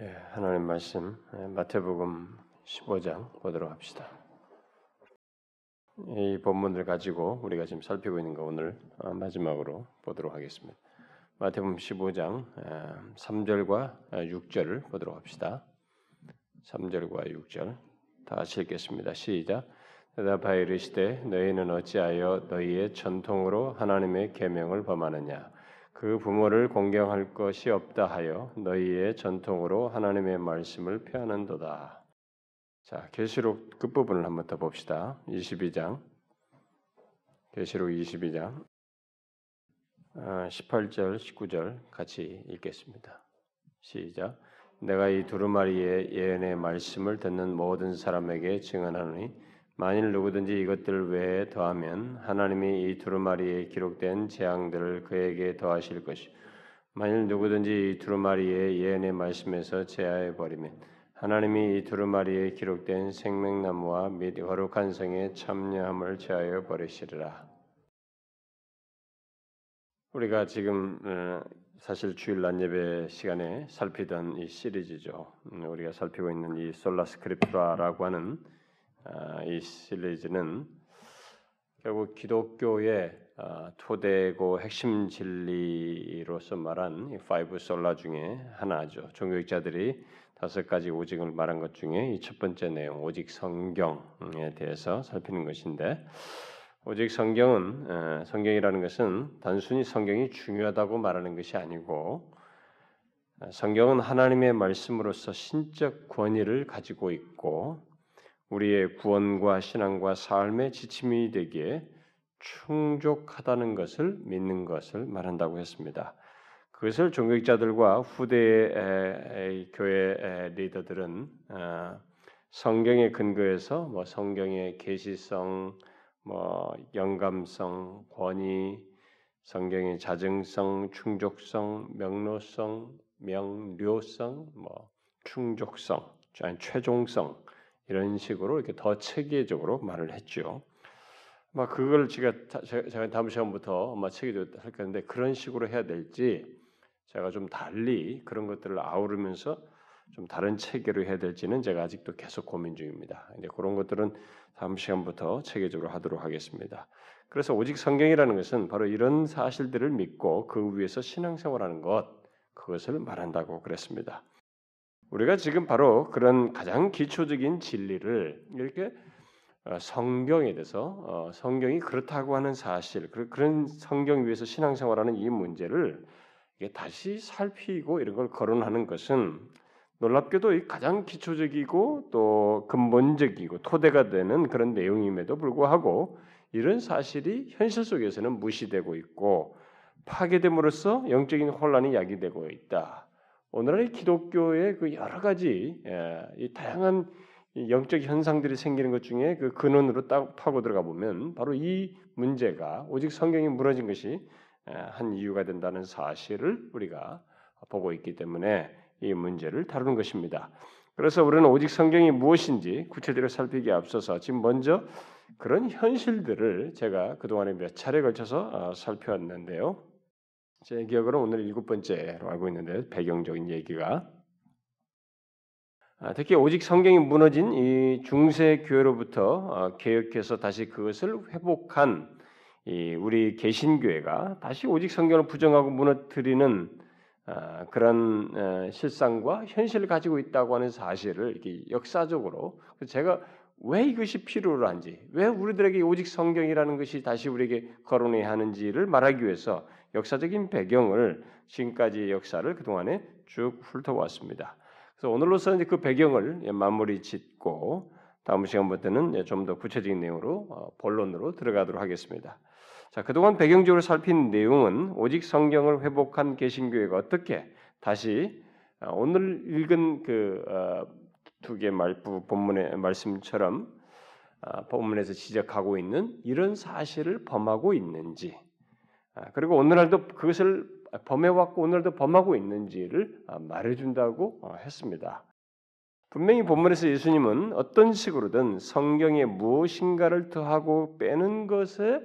예, 하나님 말씀 예, 마태복음 15장 보도록 합시다. 이 본문을 가지고 우리가 지금 살피고 있는 거 오늘 어, 마지막으로 보도록 하겠습니다. 마태복음 15장 3절과 6절을 보도록 합시다. 3절과 6절 다 같이 읽겠습니다. 시작. 대답하여 이르시되 너희는 어찌하여 너희의 전통으로 하나님의 계명을 범하느냐 그 부모를 공경할 것이 없다 하여 너희의 전통으로 하나님의 말씀을 폐하는도다. 자, 계시록 끝부분을 한번 더 봅시다. 22장. 계시록 22장. 18절, 아, 19절 같이 읽겠습니다. 시작. 내가 이 두루마리의 예언의 말씀을 듣는 모든 사람에게 증언하노니 만일 누구든지 이것들 외에 더하면 하나님이 이 두루마리에 기록된 재앙들을 그에게 더하실 것이 만일 누구든지 이 두루마리의 예언의 말씀에서 제하여 버리면 하나님이 이 두루마리에 기록된 생명나무와 및 거룩한 성의 참여함을 제하여 버리시리라. 우리가 지금 어, 사실 주일 낮 예배 시간에 살피던 이 시리즈죠. 음, 우리가 살피고 있는 이 Sola Scriptura라고 하는 아, 이 시리즈는 결국 기독교의 아, 토대고 핵심 진리로서 말한 이 five sola 중에 하나죠. 종교학자들이 다섯 가지 오직을 말한 것 중에 이 첫 번째 내용 오직 성경에 대해서 살피는 것인데 오직 성경은 성경이라는 것은 단순히 성경이 중요하다고 말하는 것이 아니고 성경은 하나님의 말씀으로서 신적 권위를 가지고 있고 우리의 구원과 신앙과 삶의 지침이 되기에 충족하다는 것을 믿는 것을 말한다고 했습니다. 그것을 종교학자들과 후대의 교회 리더들은 어, 성경의 근거에서 뭐 성경의 계시성, 뭐 영감성, 권위, 성경의 자증성, 충족성, 명료성, 명료성, 뭐 충족성, 최종성 이런 식으로 이렇게 더 체계적으로 말을 했죠. 막 그걸 제가 제가 다음 시간부터 아마 체계적으로 할 건데 그런 식으로 해야 될지 제가 좀 달리 그런 것들을 아우르면서 좀 다른 체계로 해야 될지는 제가 아직도 계속 고민 중입니다. 이제 그런 것들은 다음 시간부터 체계적으로 하도록 하겠습니다. 그래서 오직 성경이라는 것은 바로 이런 사실들을 믿고 그 위에서 신앙생활하는 것 그것을 말한다고 그랬습니다. 우리가 지금 바로 그런 가장 기초적인 진리를 이렇게 어, 성경에 대해서 어, 성경이 그렇다고 하는 사실, 그런 성경 위에서 신앙생활하는 이 문제를 다시 살피고 이런 걸 거론하는 것은 놀랍게도 가장 기초적이고 또 근본적이고 토대가 되는 그런 내용임에도 불구하고 이런 사실이 현실 속에서는 무시되고 있고 파괴됨으로써 영적인 혼란이 야기되고 있다. 오늘의 기독교의 그 여러 가지 예, 이 다양한 영적 현상들이 생기는 것 중에 그 근원으로 딱 파고 들어가 보면 바로 이 문제가 오직 성경이 무너진 것이 예, 한 이유가 된다는 사실을 우리가 보고 있기 때문에 이 문제를 다루는 것입니다. 그래서 우리는 오직 성경이 무엇인지 구체적으로 살피기에 앞서서 지금 먼저 그런 현실들을 제가 그동안에 몇 차례 걸쳐서 어, 살펴왔는데요. 제 기억으로 오늘 일곱 번째로 알고 있는데 배경적인 얘기가. 아, 특히 오직 성경이 무너진 이 중세 교회로부터 어, 개혁해서 다시 그것을 회복한 우리 개신교회가 다시 오직 성경을 부정하고 무너뜨리는 아, 그런 어, 실상과 현실을 가지고 있다고 하는 사실을 이렇게 역사적으로 제가 왜 이것이 필요로 한지, 왜 우리들에게 오직 성경이라는 것이 다시 우리에게 거론해야 하는지를 말하기 위해서 역사적인 배경을 지금까지 역사를 그동안에 쭉 훑어왔습니다. 그래서 오늘로서는 그 배경을 마무리 짓고 다음 시간부터는 좀 더 구체적인 내용으로 어, 본론으로 들어가도록 하겠습니다. 자, 그동안 배경적으로 살핀 내용은 오직 성경을 회복한 개신교회가 어떻게 다시 어, 오늘 읽은 그 두개 본문의 말씀처럼 아, 본문에서 지적하고 있는 이런 사실을 범하고 있는지 아, 그리고 오늘날도 그것을 범해왔고 오늘도 범하고 있는지를 아, 말해준다고 어, 했습니다. 분명히 본문에서 예수님은 어떤 식으로든 성경에 무엇인가를 더하고 빼는 것의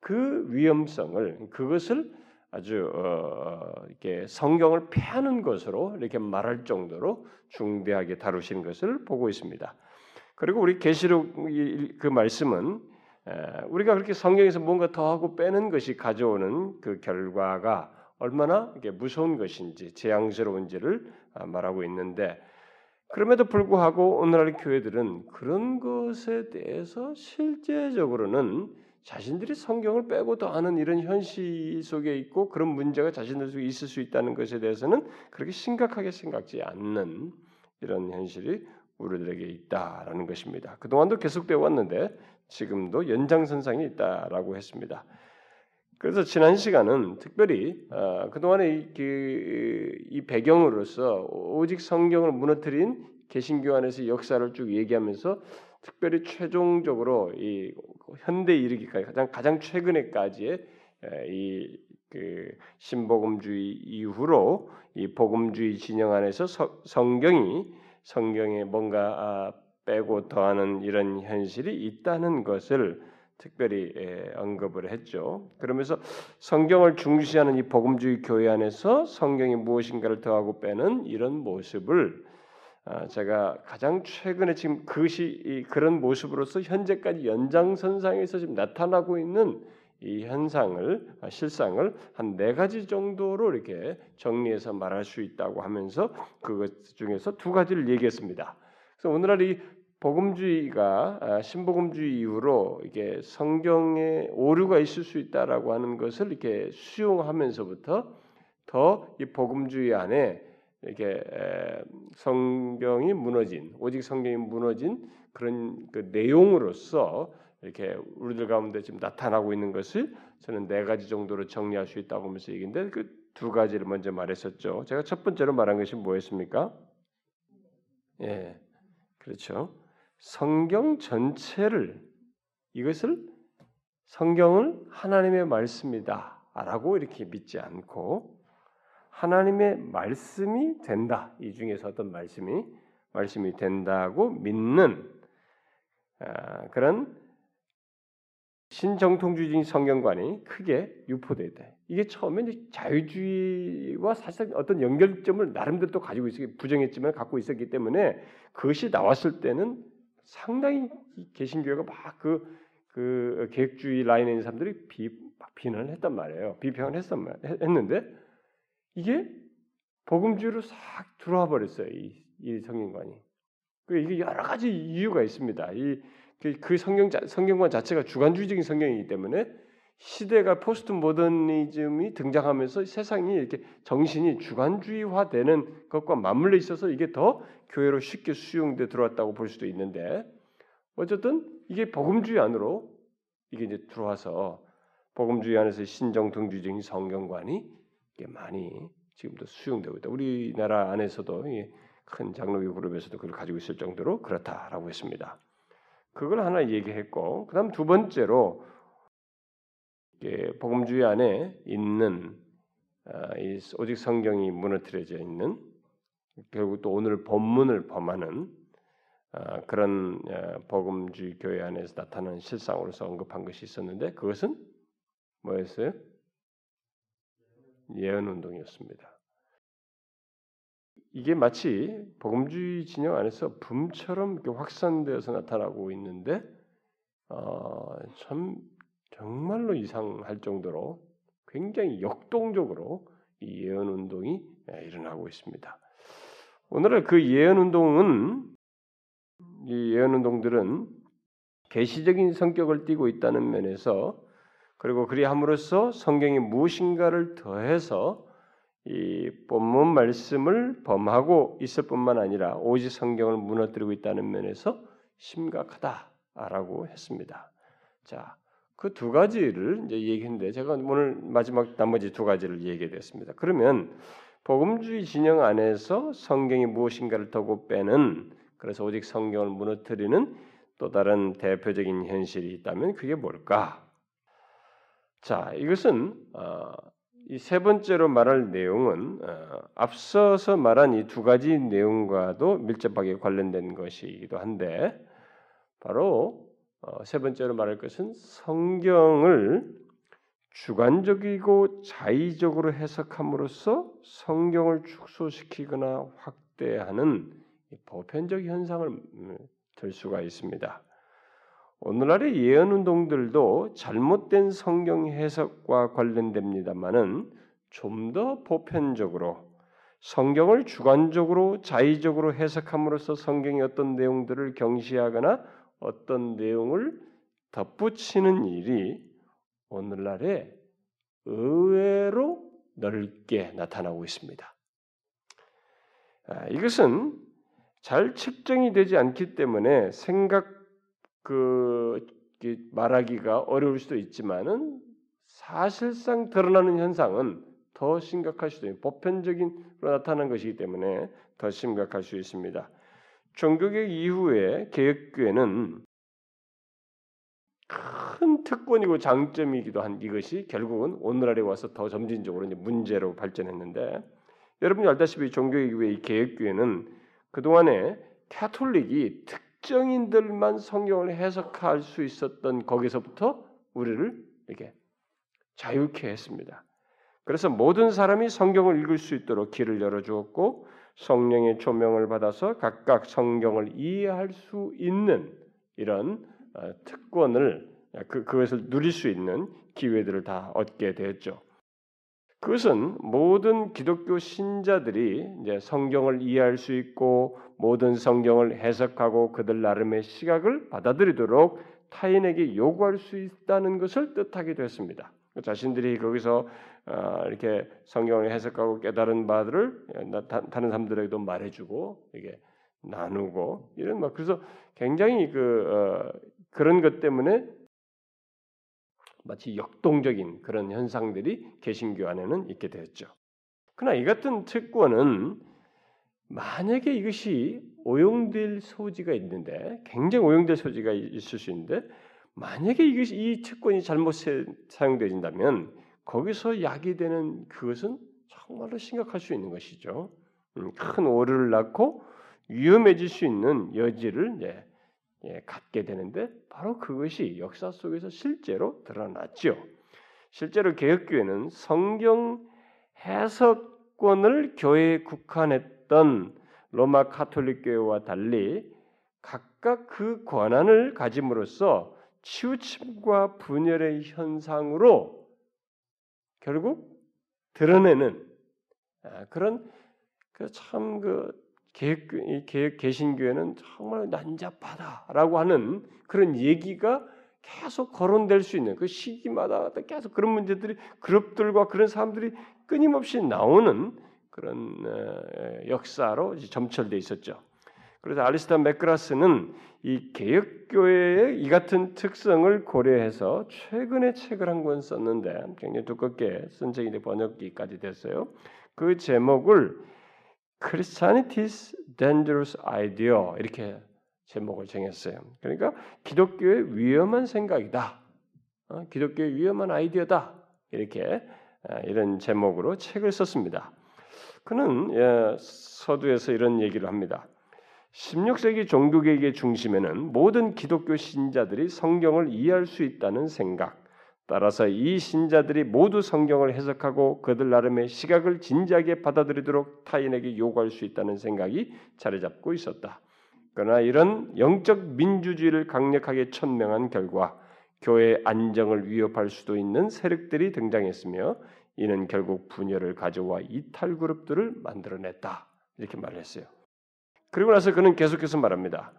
그 위험성을 그것을 아주 어, 이렇게 성경을 패하는 것으로 이렇게 말할 정도로 중대하게 다루시는 것을 보고 있습니다. 그리고 우리 계시록 그 말씀은 우리가 그렇게 성경에서 뭔가 더하고 빼는 것이 가져오는 그 결과가 얼마나 무서운 것인지 재앙스러운지를 아, 말하고 있는데 그럼에도 불구하고 오늘날 교회들은 그런 것에 대해서 실제적으로는 자신들이 성경을 빼고 더하는 이런 현실 속에 있고 그런 문제가 자신들 속에 있을 수 있다는 것에 대해서는 그렇게 심각하게 생각지 않는 이런 현실이 우리들에게 있다라는 것입니다. 그동안도 계속되어 왔는데 지금도 연장선상에 있다라고 했습니다. 그래서 지난 시간은 특별히 어, 그동안의 이, 그, 이 배경으로서 오직 성경을 무너뜨린 개신교 안에서 역사를 쭉 얘기하면서 특별히 최종적으로 이 현대 이르기까지 가장 가장 최근에까지의 이 그 신복음주의 이후로 이 복음주의 진영 안에서 서, 성경이 성경에 뭔가 아, 빼고 더하는 이런 현실이 있다는 것을 특별히 언급을 했죠. 그러면서 성경을 중시하는 이 복음주의 교회 안에서 성경이 무엇인가를 더하고 빼는 이런 모습을 아, 제가 가장 최근에 지금 그것이 그런 모습으로서 현재까지 연장선상에서 지금 나타나고 있는 이 현상을 아, 실상을 한 네 가지 정도로 이렇게 정리해서 말할 수 있다고 하면서 그것 중에서 두 가지를 얘기했습니다. 그래서 오늘날 이 복음주의가 아, 신복음주의 이후로 이게 성경에 오류가 있을 수 있다라고 하는 것을 이렇게 수용하면서부터 더 이 복음주의 안에 이렇게 성경이 무너진 오직 성경이 무너진 그런 그 내용으로서 이렇게 우리들 가운데 지금 나타나고 있는 것을 저는 네 가지 정도로 정리할 수 있다고 하면서 얘기인데 그 두 가지를 먼저 말했었죠. 제가 첫 번째로 말한 것이 뭐였습니까? 예, 그렇죠. 성경 전체를 이것을 성경을 하나님의 말씀이다라고 이렇게 믿지 않고 하나님의 말씀이 된다. 이 중에서 어떤 말씀이 말씀이 된다고 믿는 아, 그런 신정통주의적인 성경관이 크게 유포되다. 이게 처음에 자유주의와 사실 어떤 연결점을 나름대로 또 가지고 있었기 부정했지만 갖고 있었기 때문에 그것이 나왔을 때는 상당히 개신교회가 막그 그 계획주의 라인에 있는 사람들이 비, 비난을 했단 말이에요. 비평을 했단 말, 했는데 이게 복음주의로 싹 들어와 버렸어요. 이, 이 성경관이. 그 이게 여러 가지 이유가 있습니다. 이 그, 그 성경 성경관 자체가 주관주의적인 성경이기 때문에 시대가 포스트 모더니즘이 등장하면서 세상이 이렇게 정신이 주관주의화되는 것과 맞물려 있어서 이게 더 교회로 쉽게 수용돼 들어왔다고 볼 수도 있는데 어쨌든 이게 복음주의 안으로 이게 이제 들어와서 복음주의 안에서 신정통주의적인 성경관이 이게 많이 지금도 수용되고 있다. 우리나라 안에서도 큰 장로교 그룹에서도 그걸 가지고 있을 정도로 그렇다라고 했습니다. 그걸 하나 얘기했고, 그다음 두 번째로 복음주의 안에 있는 아, 오직 성경이 무너뜨려져 있는 결국 또 오늘 본문을 범하는 아, 그런 아, 복음주의 교회 안에서 나타나는 실상으로서 언급한 것이 있었는데 그것은 뭐였어요? 예언 운동이었습니다. 이게 마치 복음주의 진영 안에서 붐처럼 확산되어서 나타나고 있는데 어, 참 정말로 이상할 정도로 굉장히 역동적으로 이 예언 운동이 예, 일어나고 있습니다. 오늘의 그 예언 운동은 이 예언 운동들은 계시적인 성격을 띠고 있다는 면에서 그리고 그리함으로써 성경이 무엇인가를 더해서 이 본문 말씀을 범하고 있을 뿐만 아니라 오직 성경을 무너뜨리고 있다는 면에서 심각하다라고 했습니다. 자, 그 두 가지를 이제 얘기했는데 제가 오늘 마지막 나머지 두 가지를 얘기했습니다. 그러면 복음주의 진영 안에서 성경이 무엇인가를 더고 빼는 그래서 오직 성경을 무너뜨리는 또 다른 대표적인 현실이 있다면 그게 뭘까? 자, 이것은 어, 이세 번째로 말할 내용은 어, 앞서서 말한 이 두 가지 내용과도 밀접하게 관련된 것이기도 한데 바로 어, 세 번째로 말할 것은 성경을 주관적이고 자의적으로 해석함으로써 성경을 축소시키거나 확대하는 보편적 현상을 음, 들 수가 있습니다. 오늘날의 예언 운동들도 잘못된 성경 해석과 관련됩니다만은 좀 더 보편적으로 성경을 주관적으로 자의적으로 해석함으로써 성경의 어떤 내용들을 경시하거나 어떤 내용을 덧붙이는 일이 오늘날에 의외로 넓게 나타나고 있습니다. 아, 이것은 잘 측정이 되지 않기 때문에 생각 그 말하기가 어려울 수도 있지만은 사실상 드러나는 현상은 더 심각할 수도 있고 보편적인로 나타난 것이기 때문에 더 심각할 수 있습니다. 종교개혁 이후에 개혁교회는 큰 특권이고 장점이기도 한 이것이 결국은 오늘날에 와서 더 점진적으로 이제 문제로 발전했는데 여러분이 알다시피 종교개혁 이후에 이 개혁교회는 그 동안에 카톨릭이 특정인들만 성경을 해석할 수 있었던 거기서부터 우리를 이렇게 자유케 했습니다. 그래서 모든 사람이 성경을 읽을 수 있도록 길을 열어 주었고 성령의 조명을 받아서 각각 성경을 이해할 수 있는 이런 어, 특권을 그 그것을 누릴 수 있는 기회들을 다 얻게 되었죠. 그것은 모든 기독교 신자들이 이제 성경을 이해할 수 있고 모든 성경을 해석하고 그들 나름의 시각을 받아들이도록 타인에게 요구할 수 있다는 것을 뜻하게 됐습니다. 자신들이 거기서 어, 이렇게 성경을 해석하고 깨달은 바들을 다른 사람들에게도 말해주고 이게 나누고 이런 막 그래서 굉장히 그 어, 그런 것 때문에 마치 역동적인 그런 현상들이 개신교 안에는 있게 되었죠. 그러나 이 같은 특권은 만약에 이것이 오용될 소지가 있는데 굉장히 오용될 소지가 있을 수 있는데 만약에 이것이 이 특권이 잘못 사용되진다면 거기서 약이 되는 그것은 정말로 심각할 수 있는 것이죠. 음, 큰 오류를 낳고 위험해질 수 있는 여지를 이제 예, 갖게 되는데 바로 그것이 역사 속에서 실제로 드러났죠. 실제로 개혁교회는 성경 해석권을 교회에 국한했던 로마 카톨릭 교회와 달리 각각 그 권한을 가짐으로써 치우침과 분열의 현상으로 결국 드러내는 아, 그런 그 참그 개혁, 개혁 개신교회는 정말 난잡하다라고 하는 그런 얘기가 계속 거론될 수 있는 그 시기마다 계속 그런 문제들이 그룹들과 그런 사람들이 끊임없이 나오는 그런 역사로 점철돼 있었죠. 그래서 알리스타 맥그라스는 이 개혁교회의 이 같은 특성을 고려해서 최근에 책을 한 권 썼는데 굉장히 두껍게 쓴 책인데 번역기까지 됐어요. 그 제목을 Christianity's Dangerous Idea 이렇게 제목을 정했어요. 그러니까 기독교의 위험한 생각이다. 어? 기독교의 위험한 아이디어다. 이렇게 어, 이런 제목으로 책을 썼습니다. 그는 예, 서두에서 이런 얘기를 합니다. 16세기 종교개혁의 중심에는 모든 기독교 신자들이 성경을 이해할 수 있다는 생각, 따라서 이 신자들이 모두 성경을 해석하고 그들 나름의 시각을 진지하게 받아들이도록 타인에게 요구할 수 있다는 생각이 자리 잡고 있었다. 그러나 이런 영적 민주주의를 강력하게 천명한 결과 교회의 안정을 위협할 수도 있는 세력들이 등장했으며 이는 결국 분열을 가져와 이탈 그룹들을 만들어냈다. 이렇게 말했어요. 그리고 나서 그는 계속해서 말합니다.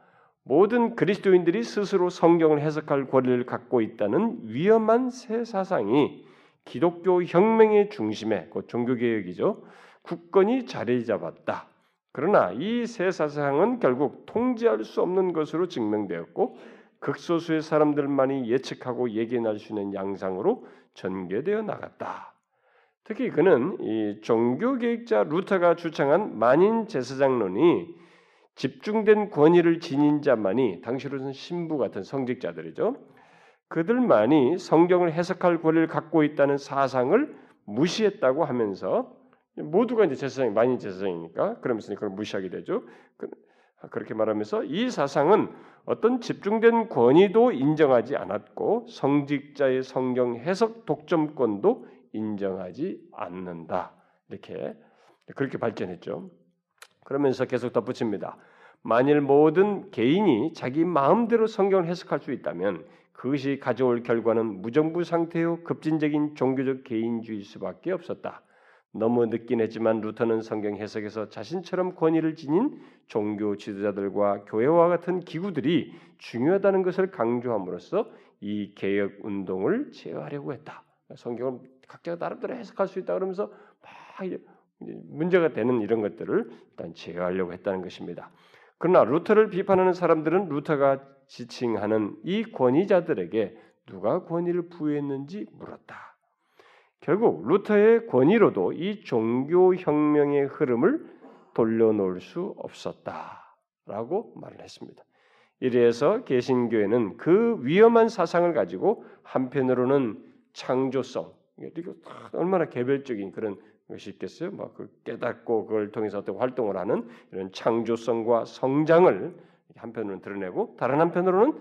모든 그리스도인들이 스스로 성경을 해석할 권리를 갖고 있다는 위험한 새 사상이 기독교 혁명의 중심에 곧 종교개혁이죠. 굳건히 자리 잡았다. 그러나 이 새 사상은 결국 통제할 수 없는 것으로 증명되었고 극소수의 사람들만이 예측하고 예견할 수 있는 양상으로 전개되어 나갔다. 특히 그는 이 종교개혁자 루터가 주창한 만인 제사장론이 집중된 권위를 지닌 자만이 당시로는 신부 같은 성직자들이죠. 그들만이 성경을 해석할 권리를 갖고 있다는 사상을 무시했다고 하면서 모두가 이제 제사장 많이 제사장이니까 그러면서 그걸 무시하게 되죠. 그, 그렇게 말하면서 이 사상은 어떤 집중된 권위도 인정하지 않았고 성직자의 성경 해석 독점권도 인정하지 않는다. 이렇게 그렇게 발견했죠. 그러면서 계속 덧붙입니다. 만일 모든 개인이 자기 마음대로 성경을 해석할 수 있다면 그것이 가져올 결과는 무정부 상태요 급진적인 종교적 개인주의일 수밖에 없었다. 너무 늦긴 했지만 루터는 성경 해석에서 자신처럼 권위를 지닌 종교 지도자들과 교회와 같은 기구들이 중요하다는 것을 강조함으로써 이 개혁 운동을 제어하려고 했다. 성경을 각자가 나름대로 해석할 수 있다 그러면서 막 문제가 되는 이런 것들을 일단 제어하려고 했다는 것입니다. 그러나 루터를 비판하는 사람들은 루터가 지칭하는 이 권위자들에게 누가 권위를 부여했는지 물었다. 결국 루터의 권위로도 이 종교 혁명의 흐름을 돌려놓을 수 없었다라고 말을 했습니다. 이래서 개신교회는 그 위험한 사상을 가지고 한편으로는 창조성, 이게 얼마나 개별적인 그런 것이 있겠어요? 막그 깨닫고 그걸 통해서 어떤 활동을 하는 이런 창조성과 성장을 한편으로는 드러내고 다른 한편으로는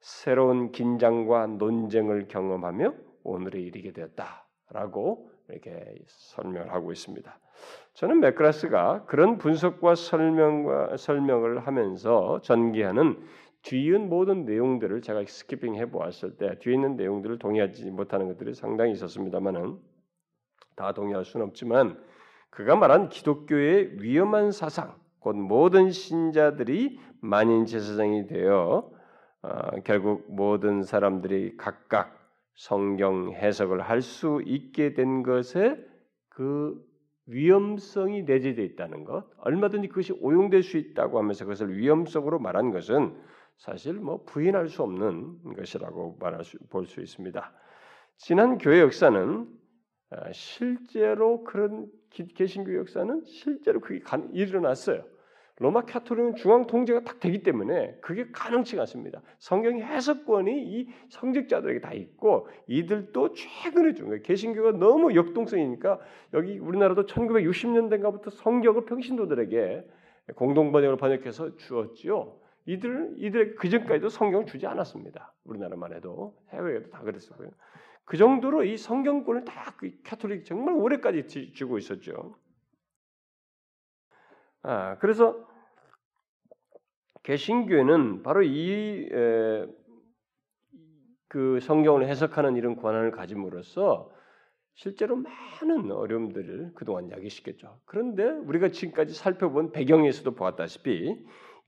새로운 긴장과 논쟁을 경험하며 오늘에 이르게 되었다라고 이렇게 설명을 하고 있습니다. 저는 맥그라스가 그런 분석과 설명과 설명을 하면서 전개하는 뒤에 모든 내용들을 제가 skipping 해 보았을 때 뒤에 있는 내용들을 동의하지 못하는 것들이 상당히 있었습니다만은 다 동의할 수는 없지만 그가 말한 기독교의 위험한 사상, 곧 모든 신자들이 만인 제사장이 되어 어, 결국 모든 사람들이 각각 성경 해석을 할 수 있게 된 것에 그 위험성이 내재되어 있다는 것, 얼마든지 그것이 오용될 수 있다고 하면서 그것을 위험성으로 말한 것은 사실 뭐 부인할 수 없는 것이라고 말할 수, 볼 수 있습니다. 지난 교회 역사는 어, 실제로 그런 개신교 역사는 실제로 그게 일어났어요. 로마 카톨릭은 중앙 통제가 딱 되기 때문에 그게 가능치가 않습니다. 성경 해석권이 이 성직자들에게 다 있고 이들도 최근에 준 거예요. 개신교가 너무 역동성이니까 여기 우리나라도 1960년대인가부터 성경을 평신도들에게 공동 번역을 번역해서 주었지요. 이들 이들 그 전까지도 성경을 주지 않았습니다. 우리나라만 해도 해외에도 다 그랬었고요. 그 정도로 이 성경권을 다그 카톨릭 정말 오래까지 쥐고 있었죠. 아, 그래서 개신교회는 바로 이그 성경을 해석하는 이런 권한을 가짐으로써 실제로 많은 어려움들을 그동안 야기시켰죠. 그런데 우리가 지금까지 살펴본 배경에서도 보았다시피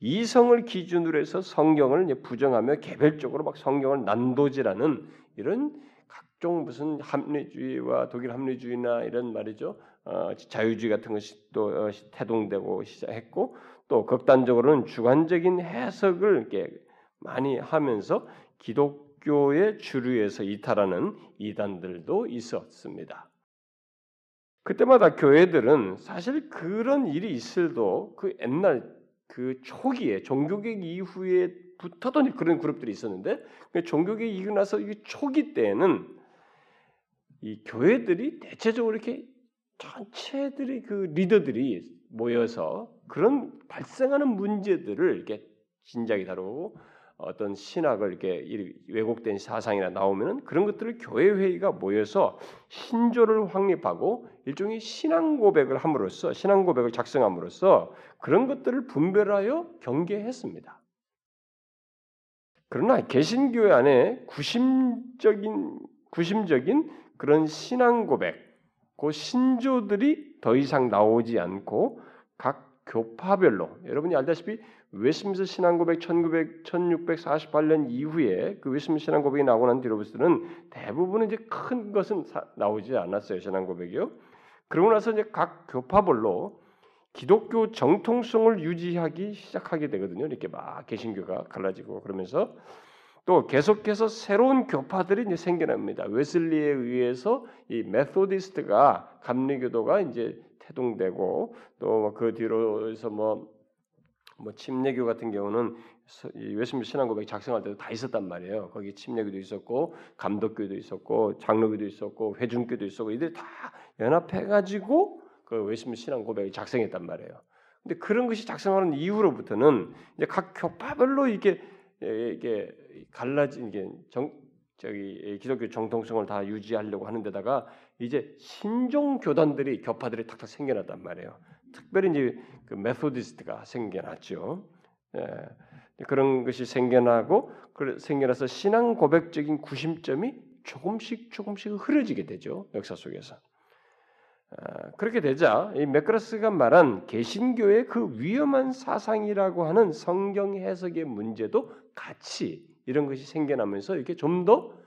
이성을 기준으로 해서 성경을 부정하며 개별적으로 막 성경을 난도질하는 이런 각종 무슨 합리주의와 독일 합리주의나 이런 말이죠. 어, 자유주의 같은 것이 또 어, 태동되고 시작했고 또 극단적으로는 주관적인 해석을 이렇게 많이 하면서 기독교의 주류에서 이탈하는 이단들도 있었습니다. 그때마다 교회들은 사실 그런 일이 있을도 그 옛날 그 초기에 종교개혁 이후에 붙었던 그런 그룹들이 있었는데 그 종교개혁이 이 초기 때에는 이 교회들이 대체적으로 이렇게 전체들이 그 리더들이 모여서 그런 발생하는 문제들을 이렇게 진작에 다루고 어떤 신학을 이렇게 왜곡된 사상이나 나오면은 그런 것들을 교회 회의가 모여서 신조를 확립하고 일종의 신앙 고백을 함으로써 신앙 고백을 작성함으로써 그런 것들을 분별하여 경계했습니다. 그러나 개신교회 안에 구심적인 구심적인 그런 신앙 고백, 그 신조들이 더 이상 나오지 않고 각 교파별로 여러분이 알다시피 웨스트민스터 신앙 고백 1900 1648년 이후에 그 웨스트민스터 신앙 고백이 나오고 난 뒤로부터는 대부분은 이제 큰 것은 사, 나오지 않았어요 신앙 고백이요. 그러고 나서 이제 각 교파별로 기독교 정통성을 유지하기 시작하게 되거든요. 이렇게 막 개신교가 갈라지고 그러면서 또 계속해서 새로운 교파들이 이제 생겨납니다. 웨슬리에 의해서 이 Methodist가 감리교도가 이제 태동되고 또 그 뒤로서 뭐, 뭐 침례교 같은 경우는 이 웨스트민스터 신앙고백 작성할 때도 다 있었단 말이에요. 거기 침례교도 있었고 감독교도 있었고 장로교도 있었고 회중교도 있었고 이들이 다 연합해 가지고 그 웨스트민스터 신앙고백을 작성했단 말이에요. 근데 그런 것이 작성하는 이후로부터는 이제 각 교파별로 이게 이게 갈라진 게 정, 저기 기독교 정통성을 다 유지하려고 하는 데다가 이제 신종 교단들이 교파들이 탁탁 생겨났단 말이에요. 특별히 이제 그 Methodist가 생겨났죠. 예, 그런 것이 생겨나고 생겨나서 신앙 고백적인 구심점이 조금씩 조금씩 흐려지게 되죠. 역사 속에서. 아, 그렇게 되자 이 맥그라스가 말한 개신교의 그 위험한 사상이라고 하는 성경 해석의 문제도 같이 이런 것이 생겨나면서 이렇게 좀 더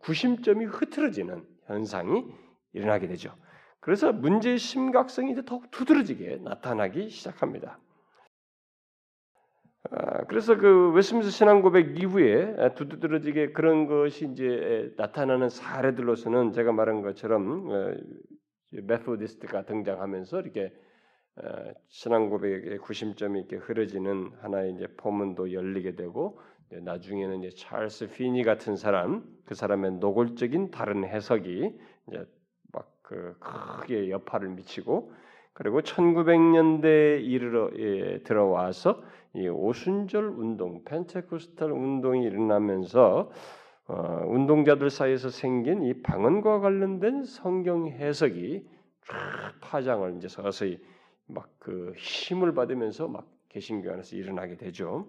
구심점이 흐트러지는 현상이 일어나게 되죠. 그래서 문제의 심각성이 이제 더욱 두드러지게 나타나기 시작합니다. 아, 그래서 그 웨스트민스터 신앙 고백 이후에 두드러지게 그런 것이 이제 나타나는 사례들로서는 제가 말한 것처럼 어, Methodist가 등장하면서 이렇게 어, 신앙 고백의 구심점이 이렇게 흐려지는 하나의 이제 포문도 열리게 되고 나중에는 이제 찰스 피니 같은 사람 그 사람의 노골적인 다른 해석이 이제 막 그 크게 여파를 미치고 그리고 1900년대에 이르러 예, 들어와서 이 오순절 운동, 펜테코스탈 운동이 일어나면서 어, 운동자들 사이에서 생긴 이 방언과 관련된 성경 해석이 쫙 파장을 이제 서서히 막 그 힘을 받으면서 막 개신교 안에서 일어나게 되죠.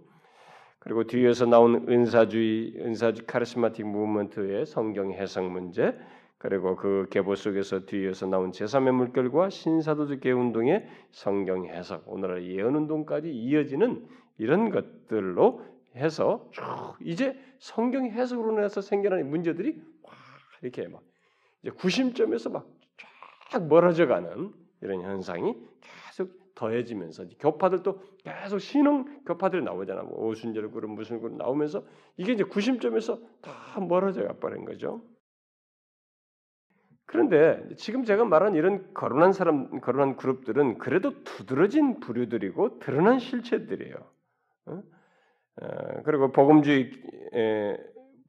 그리고 뒤에서 나온 은사주의, 은사주 카리스마틱 무브먼트의 성경 해석 문제, 그리고 그 계보 속에서 뒤에서 나온 제3의 물결과 신사도적 개운동의 성경 해석, 오늘날 예언 운동까지 이어지는 이런 것들로 해서 쭉 이제 성경 해석으로 인해서 생겨나는 문제들이 와 이렇게 막 이제 구심점에서 막 쫙 멀어져가는 이런 현상이 더해지면서 교파들도 계속 신흥 교파들이 나오잖아. 뭐 오순절 그룹 무슨 그룹 나오면서 이게 이제 구심점에서 다 멀어져 가버린 거죠. 그런데 지금 제가 말한 이런 거론한 사람, 거론한 그룹들은 그래도 두드러진 부류들이고 드러난 실체들이에요. 어? 어, 그리고 복음주의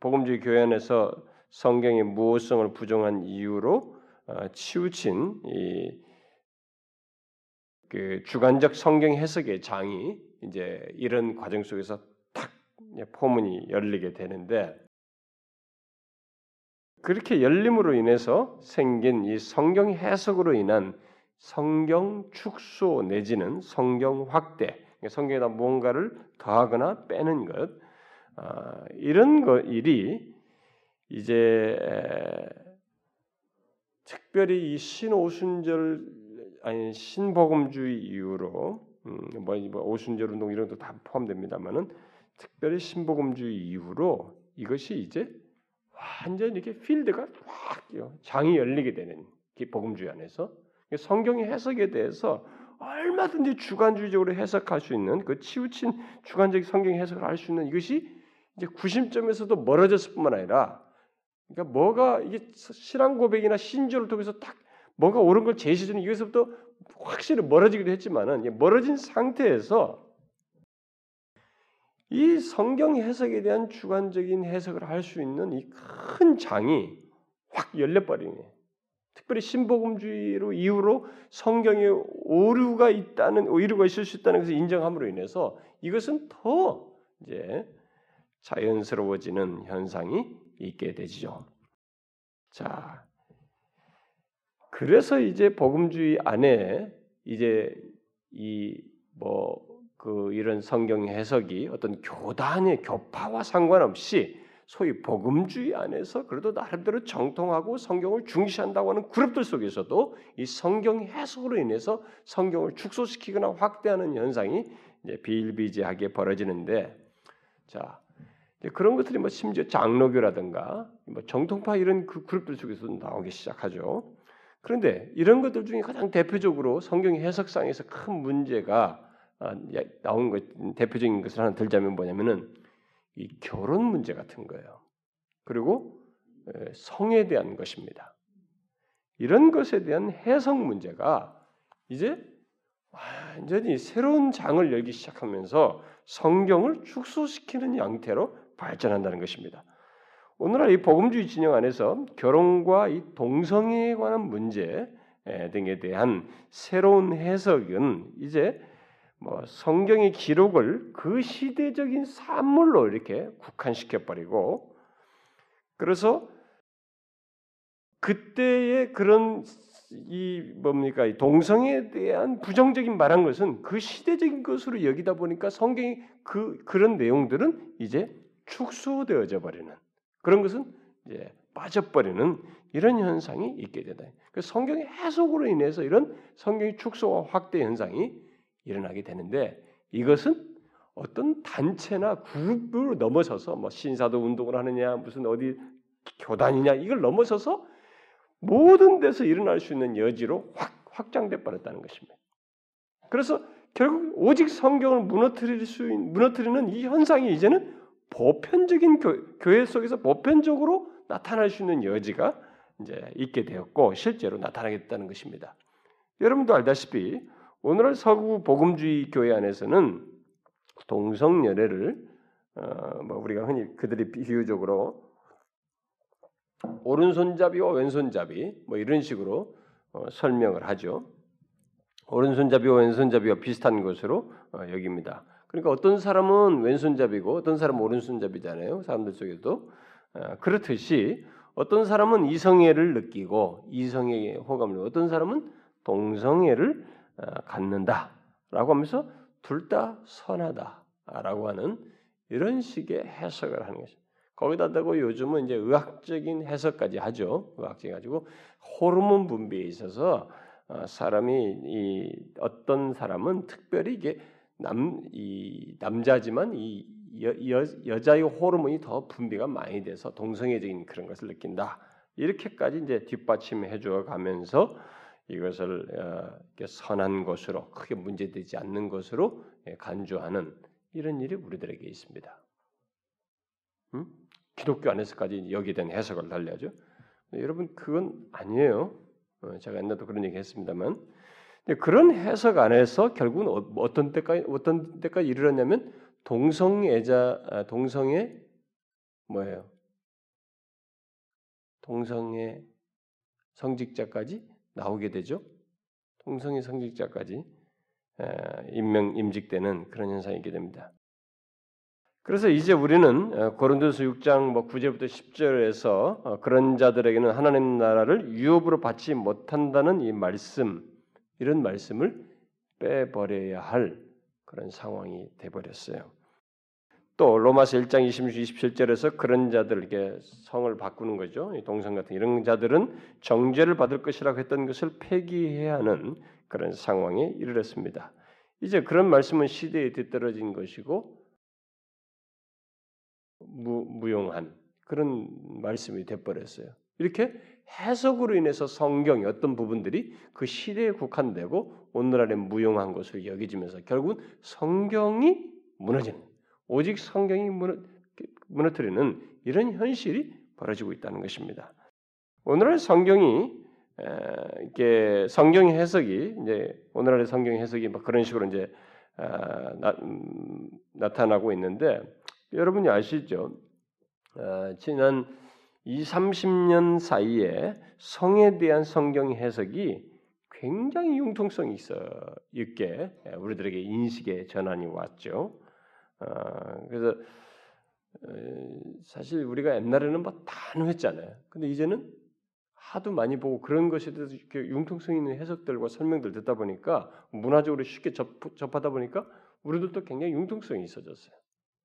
복음주의 교회 안에서 성경의 무호성을 부정한 이유로 어, 치우친 이 그 주관적 성경 해석의 장이 이제 이런 과정 속에서 탁 포문이 열리게 되는데 그렇게 열림으로 인해서 생긴 이 성경 해석으로 인한 성경 축소 내지는 성경 확대 성경에다 무언가를 더하거나 빼는 것 아, 이런 것 일이 이제 특별히 이 신오순절 아니 신복음주의 이후로 음, 뭐, 뭐 오순절 운동 이런 것도 다 포함됩니다만은 특별히 신복음주의 이후로 이것이 이제 완전 이렇게 필드가 확 장이 열리게 되는 복음주의 안에서 성경의 해석에 대해서 얼마든지 주관주의적으로 해석할 수 있는 그 치우친 주관적 성경 해석을 할 수 있는 이것이 이제 구심점에서도 멀어졌을 뿐만 아니라 그러니까 뭐가 이게 신앙 고백이나 신조를 통해서 딱 뭐가 옳은 걸 제시해주는 이것부터 확실히 멀어지기도 했지만은 멀어진 상태에서 이 성경 해석에 대한 주관적인 해석을 할 수 있는 이 큰 장이 확 열려버리네. 특별히 신복음주의로 이후로 성경에 오류가 있다는 오류가 있을 수 있다는 것을 인정함으로 인해서 이것은 더 이제 자연스러워지는 현상이 있게 되죠. 자, 그래서 이제 복음주의 안에 이제 이 뭐 그 이런 성경 해석이 어떤 교단의 교파와 상관없이 소위 복음주의 안에서 그래도 나름대로 정통하고 성경을 중시한다고 하는 그룹들 속에서도 이 성경 해석으로 인해서 성경을 축소시키거나 확대하는 현상이 이제 비일비재하게 벌어지는데 자 그런 것들이 뭐 심지어 장로교라든가 뭐 정통파 이런 그 그룹들 속에서 나오기 시작하죠. 그런데 이런 것들 중에 가장 대표적으로 성경 해석상에서 큰 문제가 아, 나온 것 대표적인 것을 하나 들자면 뭐냐면은 이 결혼 문제 같은 거예요. 그리고 성에 대한 것입니다. 이런 것에 대한 해석 문제가 이제 완전히 새로운 장을 열기 시작하면서 성경을 축소시키는 양태로 발전한다는 것입니다. 오늘날 이 복음주의 진영 안에서 결혼과 이 동성애에 관한 문제 등에 대한 새로운 해석은 이제 뭐 성경의 기록을 그 시대적인 산물로 이렇게 국한시켜 버리고 그래서 그때의 그런 이 뭡니까 이 동성에 대한 부정적인 말한 것은 그 시대적인 것으로 여기다 보니까 성경이 그 그런 내용들은 이제 축소되어져 버리는 그런 것은 이제 빠져버리는 이런 현상이 있게 되다. 그 성경의 해석으로 인해서 이런 성경의 축소와 확대 현상이 일어나게 되는데 이것은 어떤 단체나 그룹을 넘어서서 뭐 신사도 운동을 하느냐 무슨 어디 교단이냐 이걸 넘어서서 모든 데서 일어날 수 있는 여지로 확 확장돼 버렸다는 것입니다. 그래서 결국 오직 성경을 무너뜨릴 수 무너뜨리는 이 현상이 이제는 보편적인 교, 교회 속에서 보편적으로 나타날 수 있는 여지가 이제 있게 되었고 실제로 나타나게 됐다는 것입니다. 여러분도 알다시피 오늘날 서구 복음주의 교회 안에서는 동성 연애를 어, 뭐 우리가 흔히 그들이 비유적으로 오른손잡이와 왼손잡이 뭐 이런 식으로 어, 설명을 하죠. 오른손잡이와 왼손잡이와 비슷한 것으로 어, 여깁니다. 그러니까 어떤 사람은 왼손잡이고 어떤 사람은 오른손잡이잖아요. 사람들 속에도 어, 그렇듯이 어떤 사람은 이성애를 느끼고 이성애의 호감을 어떤 사람은 동성애를 어, 갖는다라고 하면서 둘 다 선하다라고 하는 이런 식의 해석을 하는 것입니다. 거기다 대고 요즘은 이제 의학적인 해석까지 하죠. 의학적인 가지고 호르몬 분비에 있어서 어, 사람이 이 어떤 사람은 특별히 이게 남 이 남자지만 이 여, 여, 여자의 호르몬이 더 분비가 많이 돼서 동성애적인 그런 것을 느낀다. 이렇게까지 이제 뒷받침해 줘 가면서 이것을 어, 선한 것으로 크게 문제되지 않는 것으로 예, 간주하는 이런 일이 우리들에게 있습니다. 음? 기독교 안에서까지 여기에 대한 해석을 달려야죠. 여러분 그건 아니에요. 어, 제가 옛날도 그런 얘기 했습니다만 그런 해석 안에서 결국은 어, 어떤 때까지 어떤 때까지 이르렀냐면 동성애자 아, 동성애 뭐예요? 동성애 성직자까지 나오게 되죠. 동성애 성직자까지 임명 임직되는 그런 현상이 있게 됩니다. 그래서 이제 우리는 어, 고린도서 6장 뭐 9절부터 10절에서 어, 그런 자들에게는 하나님 나라를 유업으로 받지 못한다는 이 말씀 이런 말씀을 빼버려야 할 그런 상황이 돼 버렸어요. 또 로마서 1장 26, 27절에서 그런 자들에게 성을 바꾸는 거죠. 동성 같은 이런 자들은 정죄를 받을 것이라고 했던 것을 폐기해야 하는 그런 상황에 이르렀습니다. 이제 그런 말씀은 시대에 뒤떨어진 것이고 무, 무용한 그런 말씀이 돼버렸어요. 이렇게 해석으로 인해서 성경의 어떤 부분들이 그 시대에 국한되고 오늘날의 무용한 것으로 여겨지면서 결국은 성경이 무너지는 오직 성경이 무너, 뜨리는 이런 현실이 벌어지고 있다는 것입니다. 오늘날 성경이 이게 성경 해석이 이제 오늘날의 성경 해석이 막 그런 식으로 이제 아, 나, 음, 타나고 있는데 여러분이 아시죠? 어, 지난 2, 30년 사이에 성에 대한 성경 해석이 굉장히 융통성이 있어 있게 우리들에게 인식의 전환이 왔죠. 어, 그래서 어, 사실 우리가 옛날에는 뭐 단호했잖아요. 근데 이제는 하도 많이 보고 그런 것에 대해서 융통성 있는 해석들과 설명들 듣다 보니까 문화적으로 쉽게 접, 접하다 보니까 우리들도 굉장히 융통성이 있어졌어요.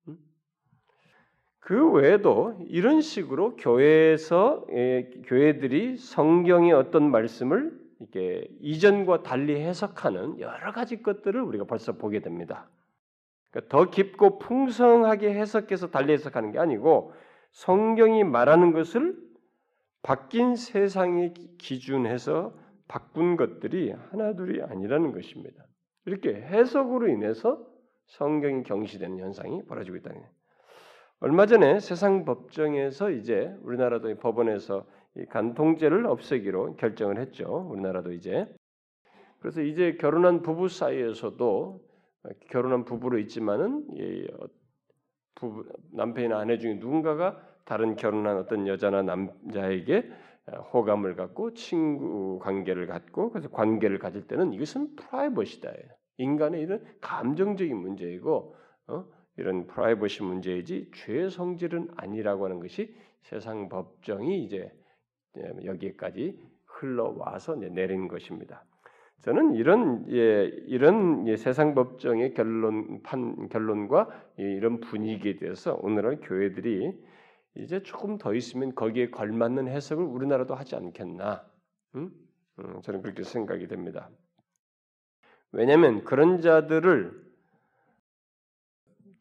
음? 그 외에도 이런 식으로 교회에서 예, 교회들이 성경의 어떤 말씀을 이렇게 이전과 달리 해석하는 여러 가지 것들을 우리가 벌써 보게 됩니다. 그러니까 더 깊고 풍성하게 해석해서 달리 해석하는 게 아니고 성경이 말하는 것을 바뀐 세상의 기준해서 바꾼 것들이 하나둘이 아니라는 것입니다. 이렇게 해석으로 인해서 성경이 경시되는 현상이 벌어지고 있다는 거예요. 얼마 전에 세상 법정에서 이제 우리나라도 법원에서 간통죄를 없애기로 결정을 했죠. 우리나라도 이제 그래서 이제 결혼한 부부 사이에서도 결혼한 부부로 있지만은 어, 부부, 남편이나 아내 중에 누군가가 다른 결혼한 어떤 여자나 남자에게 어, 호감을 갖고 친구 관계를 갖고 그래서 관계를 가질 때는 이것은 프라이버시다. 인간의 이런 감정적인 문제이고 어? 이런 프라이버시 문제이지 죄 성질은 아니라고 하는 것이 세상 법정이 이제 여기까지 흘러와서 내린 것입니다. 저는 이런 예, 이런 예, 세상 법정의 결론 판 결론과 이런 분위기에 대해서 오늘날 교회들이 이제 조금 더 있으면 거기에 걸맞는 해석을 우리나라도 하지 않겠나? 음? 음, 저는 그렇게 생각이 됩니다. 왜냐하면 그런 자들을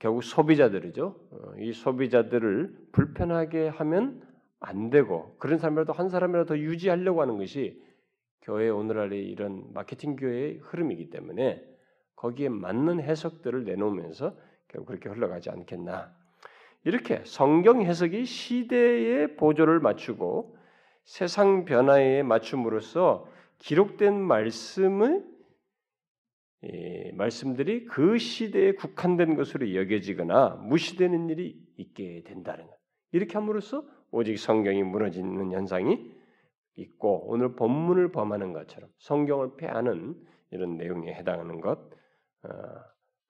결국 소비자들이죠. 어, 이 소비자들을 불편하게 하면 안 되고 그런 사람이라도 한 사람이라도 더 유지하려고 하는 것이 교회 오늘날의 이런 마케팅 교회의 흐름이기 때문에 거기에 맞는 해석들을 내놓으면서 결국 그렇게 흘러가지 않겠나. 이렇게 성경 해석이 시대의 보조를 맞추고 세상 변화에 맞춤으로써 기록된 말씀을 예, 말씀들이 그 시대에 국한된 것으로 여겨지거나 무시되는 일이 있게 된다는 것. 이렇게 함으로써 오직 성경이 무너지는 현상이 있고 오늘 본문을 범하는 것처럼 성경을 폐하는 이런 내용에 해당하는 것 어,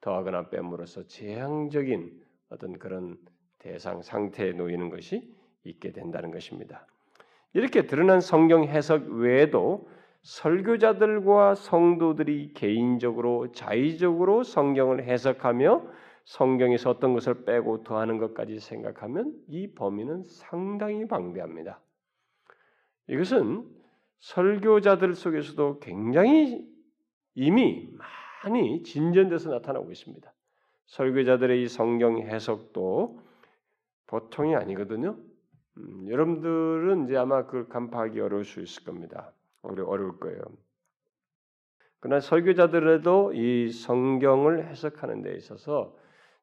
더하거나 뺨으로써 재앙적인 어떤 그런 대상 상태에 놓이는 것이 있게 된다는 것입니다. 이렇게 드러난 성경 해석 외에도 설교자들과 성도들이 개인적으로 자의적으로 성경을 해석하며 성경에서 어떤 것을 빼고 더하는 것까지 생각하면 이 범위는 상당히 방대합니다. 이것은 설교자들 속에서도 굉장히 이미 많이 진전돼서 나타나고 있습니다. 설교자들의 이 성경 해석도 보통이 아니거든요. 음, 여러분들은 이제 아마 그걸 간파하기 어려울 수 있을 겁니다. 어려울 거예요. 그러나 설교자들에도 이 성경을 해석하는 데 있어서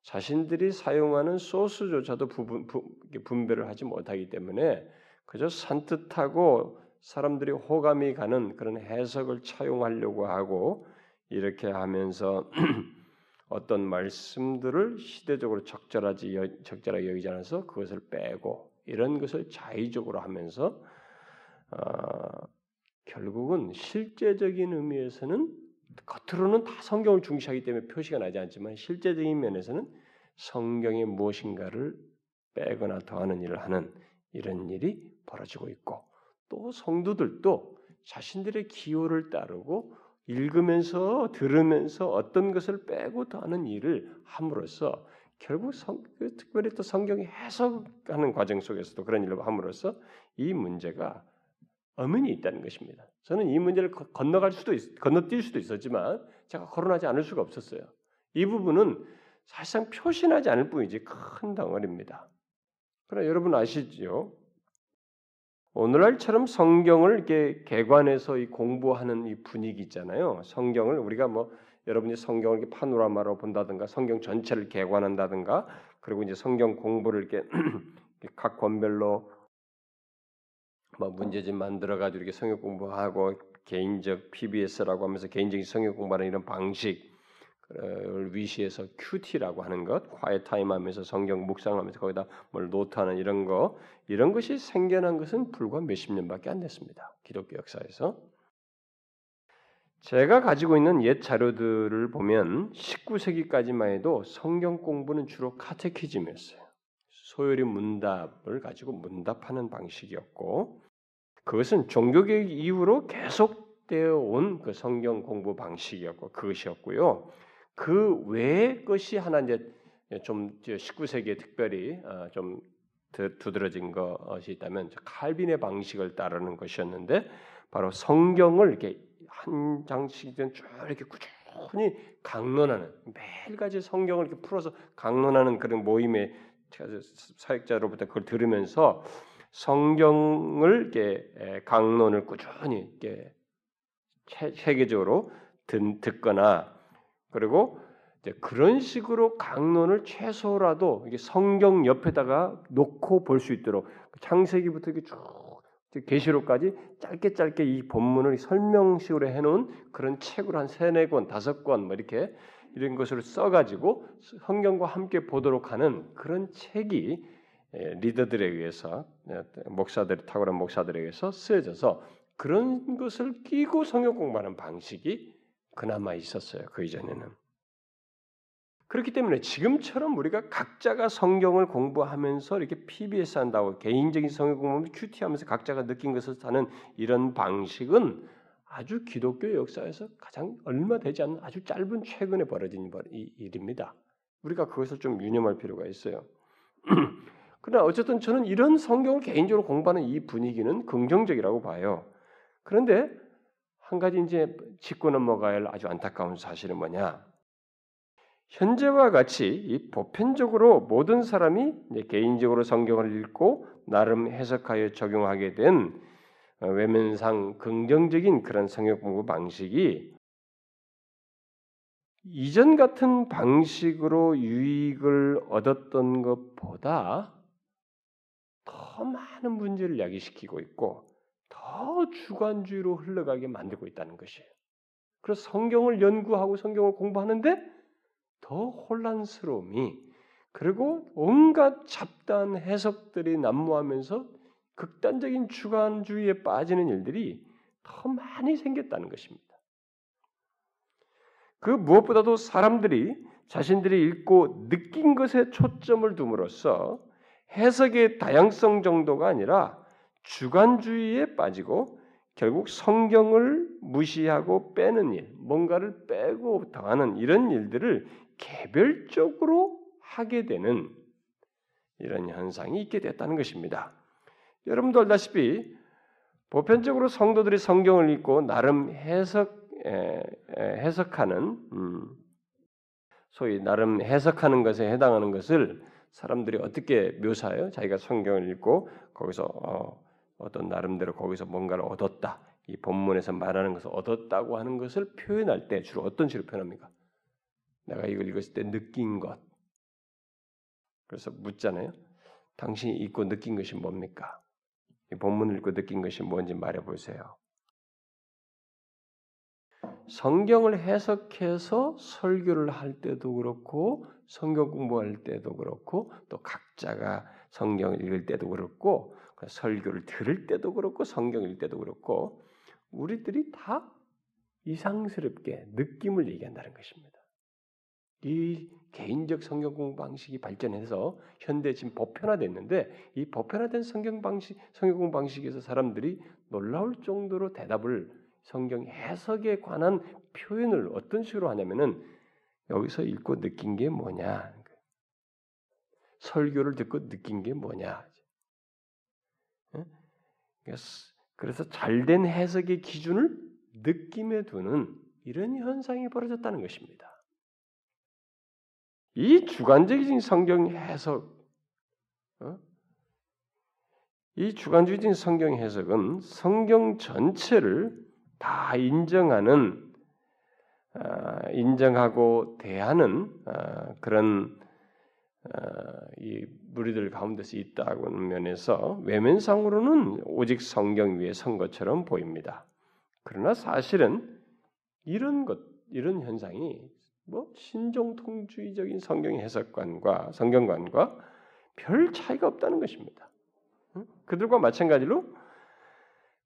자신들이 사용하는 소스조차도 부분, 부, 분별을 하지 못하기 때문에 그저 산뜻하고 사람들이 호감이 가는 그런 해석을 차용하려고 하고 이렇게 하면서 어떤 말씀들을 시대적으로 적절하지 적절하게 여기지 않아서 그것을 빼고 이런 것을 자의적으로 하면서 어, 결국은 실제적인 의미에서는 겉으로는 다 성경을 중시하기 때문에 표시가 나지 않지만 실제적인 면에서는 성경의 무엇인가를 빼거나 더하는 일을 하는 이런 일이 벌어지고 있고 또 성도들도 자신들의 기호를 따르고 읽으면서 들으면서 어떤 것을 빼고 더하는 일을 함으로써 결국 성, 그 특별히 또 성경의 해석하는 과정 속에서도 그런 일을 함으로써 이 문제가 엄연히 있다는 것입니다. 저는 이 문제를 건너갈 수도 있, 건너뛸 수도 있었지만 제가 거론하지 않을 수가 없었어요. 이 부분은 사실상 표시나지 않을 뿐이지 큰 덩어리입니다. 그러나 여러분 아시죠? 오늘날처럼 성경을 이렇게 개관해서 이 공부하는 이 분위기 있잖아요. 성경을 우리가 뭐 여러분이 성경을 이렇게 파노라마로 본다든가 성경 전체를 개관한다든가 그리고 이제 성경 공부를 이렇게 각 권별로 뭐 문제집 만들어 가지고 이렇게 성경 공부하고 개인적 PBS라고 하면서 개인적인 성경 공부하는 이런 방식 를 위시해서 QT라고 하는 것, quiet time 하면서 성경 묵상하면서 거기다 뭘 노트하는 이런 거, 이런 것이 생겨난 것은 불과 몇십 년밖에 안 됐습니다. 기독교 역사에서. 제가 가지고 있는 옛 자료들을 보면 19세기까지만 해도 성경 공부는 주로 catechism이었어요. 소요리 문답을 가지고 문답하는 방식이었고, 그것은 종교개혁 이후로 계속되어 온 그 성경 공부 방식이었고 그것이었고요. 그 외의 것이 하나 이제 좀 19세기에 특별히 어, 좀 두드러진 것이 있다면 칼빈의 방식을 따르는 것이었는데 바로 성경을 이렇게 한 장씩은 쭉 이렇게 꾸준히 강론하는 매일같이 성경을 이렇게 풀어서 강론하는 그런 모임의 사역자로부터 그걸 들으면서 성경을 이렇게 강론을 꾸준히 이렇게 체계적으로 듣거나 그리고 그런 식으로 강론을 최소라도 성경 옆에다가 놓고 볼 수 있도록 창세기부터 이렇게 쭉 계시록까지 짧게 짧게 이 본문을 설명식으로 해놓은 그런 책을 한 세네 권, 다섯 권, 뭐 이렇게 이런 것을 써가지고 성경과 함께 보도록 하는 그런 책이 리더들에 의해서 목사들 탁월한 목사들에 의해서 쓰여져서 그런 것을 끼고 성경 공부하는 방식이 그나마 있었어요. 그 이전에는. 그렇기 때문에 지금처럼 우리가 각자가 성경을 공부하면서 이렇게 PBS 한다고 개인적인 성경 공부하면서 큐티 하면서 각자가 느낀 것을 사는 이런 방식은 아주 기독교 역사에서 가장 얼마 되지 않는 아주 짧은 최근에 벌어진 일입니다. 우리가 그것을 좀 유념할 필요가 있어요. 그러나 어쨌든 저는 이런 성경을 개인적으로 공부하는 이 분위기는 긍정적이라고 봐요. 그런데 한 가지 이제 짚고 넘어가야 할 아주 안타까운 사실은 뭐냐? 현재와 같이 이 보편적으로 모든 사람이 개인적으로 성경을 읽고 나름 해석하여 적용하게 된 어, 외면상 긍정적인 그런 성역 공부 방식이 이전 같은 방식으로 유익을 얻었던 것보다 더 많은 문제를 야기시키고 있고 더 주관주의로 흘러가게 만들고 있다는 것이에요. 그래서 성경을 연구하고 성경을 공부하는데 더 혼란스러움이 그리고 온갖 잡다한 해석들이 난무하면서 극단적인 주관주의에 빠지는 일들이 더 많이 생겼다는 것입니다. 그 무엇보다도 사람들이 자신들이 읽고 느낀 것에 초점을 둠으로써 해석의 다양성 정도가 아니라 주관주의에 빠지고 결국 성경을 무시하고 빼는 일, 뭔가를 빼고 당하는 이런 일들을 개별적으로 하게 되는 이런 현상이 있게 됐다는 것입니다. 여러분도 알다시피 보편적으로 성도들이 성경을 읽고 나름 해석 에, 에, 해석하는 음, 소위 나름 해석하는 것에 해당하는 것을 사람들이 어떻게 묘사해요? 자기가 성경을 읽고 거기서 어, 어떤 나름대로 거기서 뭔가를 얻었다. 이 본문에서 말하는 것을 얻었다고 하는 것을 표현할 때 주로 어떤 식으로 표현합니까? 내가 이걸 읽었을 때 느낀 것. 그래서 묻잖아요. 당신이 읽고 느낀 것이 뭡니까? 이 본문을 읽고 느낀 것이 뭔지 말해 보세요. 성경을 해석해서 설교를 할 때도 그렇고 성경 공부할 때도 그렇고 또 각자가 성경을 읽을 때도 그렇고 그 설교를 들을 때도 그렇고 성경 읽을 때도 그렇고 우리들이 다 이상스럽게 느낌을 얘기한다는 것입니다. 이 개인적 성경 공부 방식이 발전해서 현대 지금 보편화됐는데 이 보편화된 성경 방식 성경 공부 방식에서 사람들이 놀라울 정도로 대답을 성경 해석에 관한 표현을 어떤 식으로 하냐면은 여기서 읽고 느낀 게 뭐냐 설교를 듣고 느낀 게 뭐냐 그래서 잘된 해석의 기준을 느낌에 두는 이런 현상이 벌어졌다는 것입니다. 이 주관적인 성경 해석, 어? 이 주관적인 성경 해석은 성경 전체를 다 인정하는, 어, 인정하고 대하는 어, 그런 이 무리들 가운데서 있다고 하는 면에서 외면상으로는 오직 성경 위에 선 것처럼 보입니다. 그러나 사실은 이런 것, 이런 현상이 뭐 신종통주의적인 성경 해석관과 성경관과 별 차이가 없다는 것입니다. 그들과 마찬가지로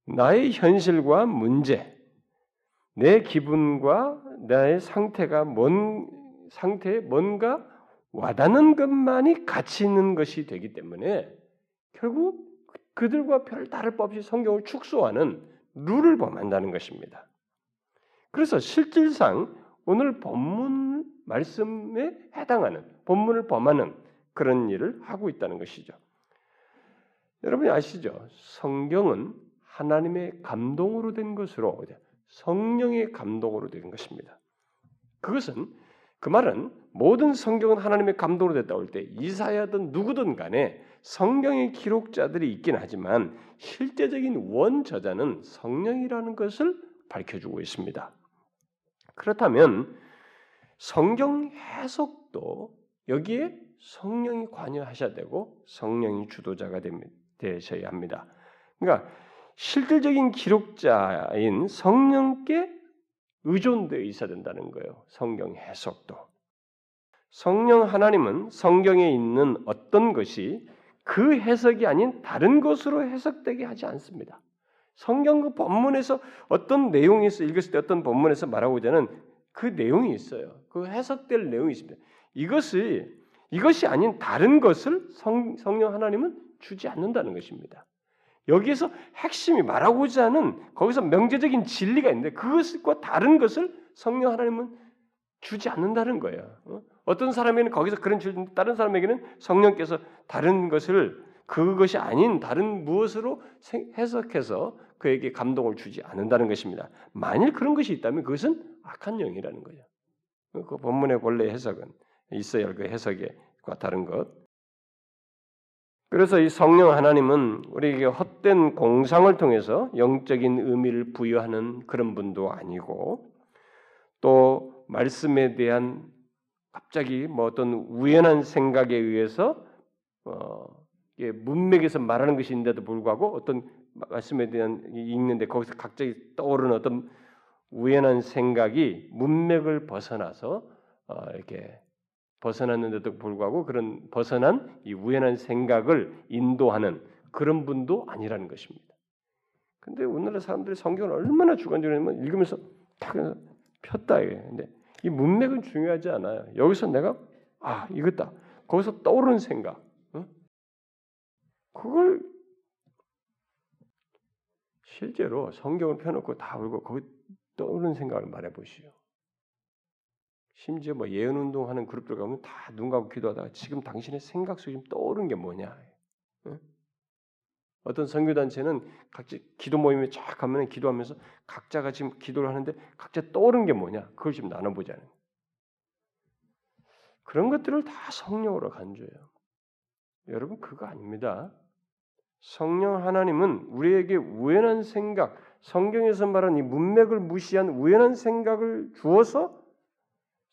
나의 현실과 문제, 내 기분과 나의 상태가 뭔 상태에 뭔가 와닿는 것만이 가치 있는 것이 되기 때문에 결국 그들과 별 다를 바 없이 성경을 축소하는 룰을 범한다는 것입니다. 그래서 실질상 오늘 본문 말씀에 해당하는 본문을 범하는 그런 일을 하고 있다는 것이죠. 여러분이 아시죠? 성경은 하나님의 감동으로 된 것으로 성령의 감동으로 된 것입니다. 그것은 그 말은 모든 성경은 하나님의 감동으로 됐다고 할때 이사야든 누구든 간에 성경의 기록자들이 있긴 하지만 실제적인 원 저자는 성령이라는 것을 밝혀주고 있습니다. 그렇다면 성경 해석도 여기에 성령이 관여하셔야 되고 성령이 주도자가 되셔야 합니다. 그러니까 실질적인 기록자인 성령께 의존되어 있어야 된다는 거예요. 성경 해석도. 성령 하나님은 성경에 있는 어떤 것이 그 해석이 아닌 다른 것으로 해석되게 하지 않습니다. 성경 그 본문에서 어떤 내용이 있어 읽었을 때 어떤 본문에서 말하고자 하는 그 내용이 있어요. 그 해석될 내용이 있습니다. 이것이 이것이 아닌 다른 것을 성, 성령 하나님은 주지 않는다는 것입니다. 여기에서 핵심이 말하고자 하는 거기서 명제적인 진리가 있는데 그것과 다른 것을 성령 하나님은 주지 않는다는 거예요. 어? 떤 사람에게는 거기서 그런 질 다른 사람에게는 성령께서 다른 것을 그것이 아닌 다른 무엇으로 해석해서 그에게 감동을 주지 않는다는 것입니다. 만일 그런 것이 있다면 그것은 악한 영이라는 거예요. 그 본문의 원래 해석은 있어야 할 그 해석과 다른 것. 그래서 이 성령 하나님은 우리에게 헛된 공상을 통해서 영적인 의미를 부여하는 그런 분도 아니고 또 말씀에 대한 갑자기 뭐 어떤 우연한 생각에 의해서 어, 문맥에서 말하는 것인데도 불구하고 어떤 말씀에 대한 읽는데 거기서 갑자기 떠오르는 어떤 우연한 생각이 문맥을 벗어나서 어, 이렇게 벗어났는데도 불구하고 그런 벗어난 이 우연한 생각을 인도하는 그런 분도 아니라는 것입니다. 근데 오늘날 사람들이 성경을 얼마나 주관적으로 읽으면서 딱 폈다 이게. 근데 이 문맥은 중요하지 않아요. 여기서 내가 아 이거다. 거기서 떠오르는 생각. 어? 그걸 실제로 성경을 펴놓고 다 울고 거기 떠오르는 생각을 말해 보시오. 심지어 뭐 예언 운동하는 그룹들 가면 다 눈 감고 기도하다가 지금 당신의 생각 속에 떠오른 게 뭐냐? 응? 어떤 선교 단체는 각자 기도 모임에 쫙 가면 기도하면서 각자가 지금 기도를 하는데 각자 떠오른 게 뭐냐? 그걸 지금 나눠보자는. 그런 것들을 다 성령으로 간주해요. 여러분 그거 아닙니다. 성령 하나님은 우리에게 우연한 생각, 성경에서 말한 이 문맥을 무시한 우연한 생각을 주어서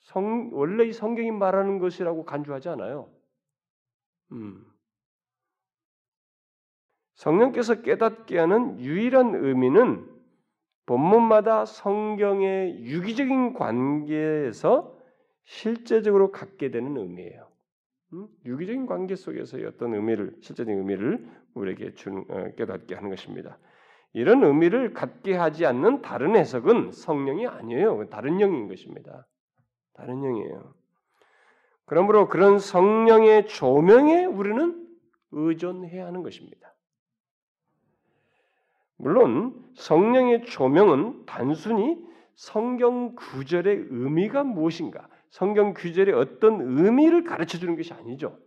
성, 원래 이 성경이 말하는 것이라고 간주하지 않아요. 음. 성령께서 깨닫게 하는 유일한 의미는 본문마다 성경의 유기적인 관계에서 실제적으로 갖게 되는 의미예요. 음? 유기적인 관계 속에서의 어떤 의미를 실제적인 의미를 우리에게 준, 어, 깨닫게 하는 것입니다. 이런 의미를 갖게 하지 않는 다른 해석은 성령이 아니에요. 다른 영인 것입니다. 다른 영이에요. 그러므로 그런 성령의 조명에 우리는 의존해야 하는 것입니다. 물론 성령의 조명은 단순히 성경 구절의 의미가 무엇인가, 성경 구절의 어떤 의미를 가르쳐 주는 것이 아니죠.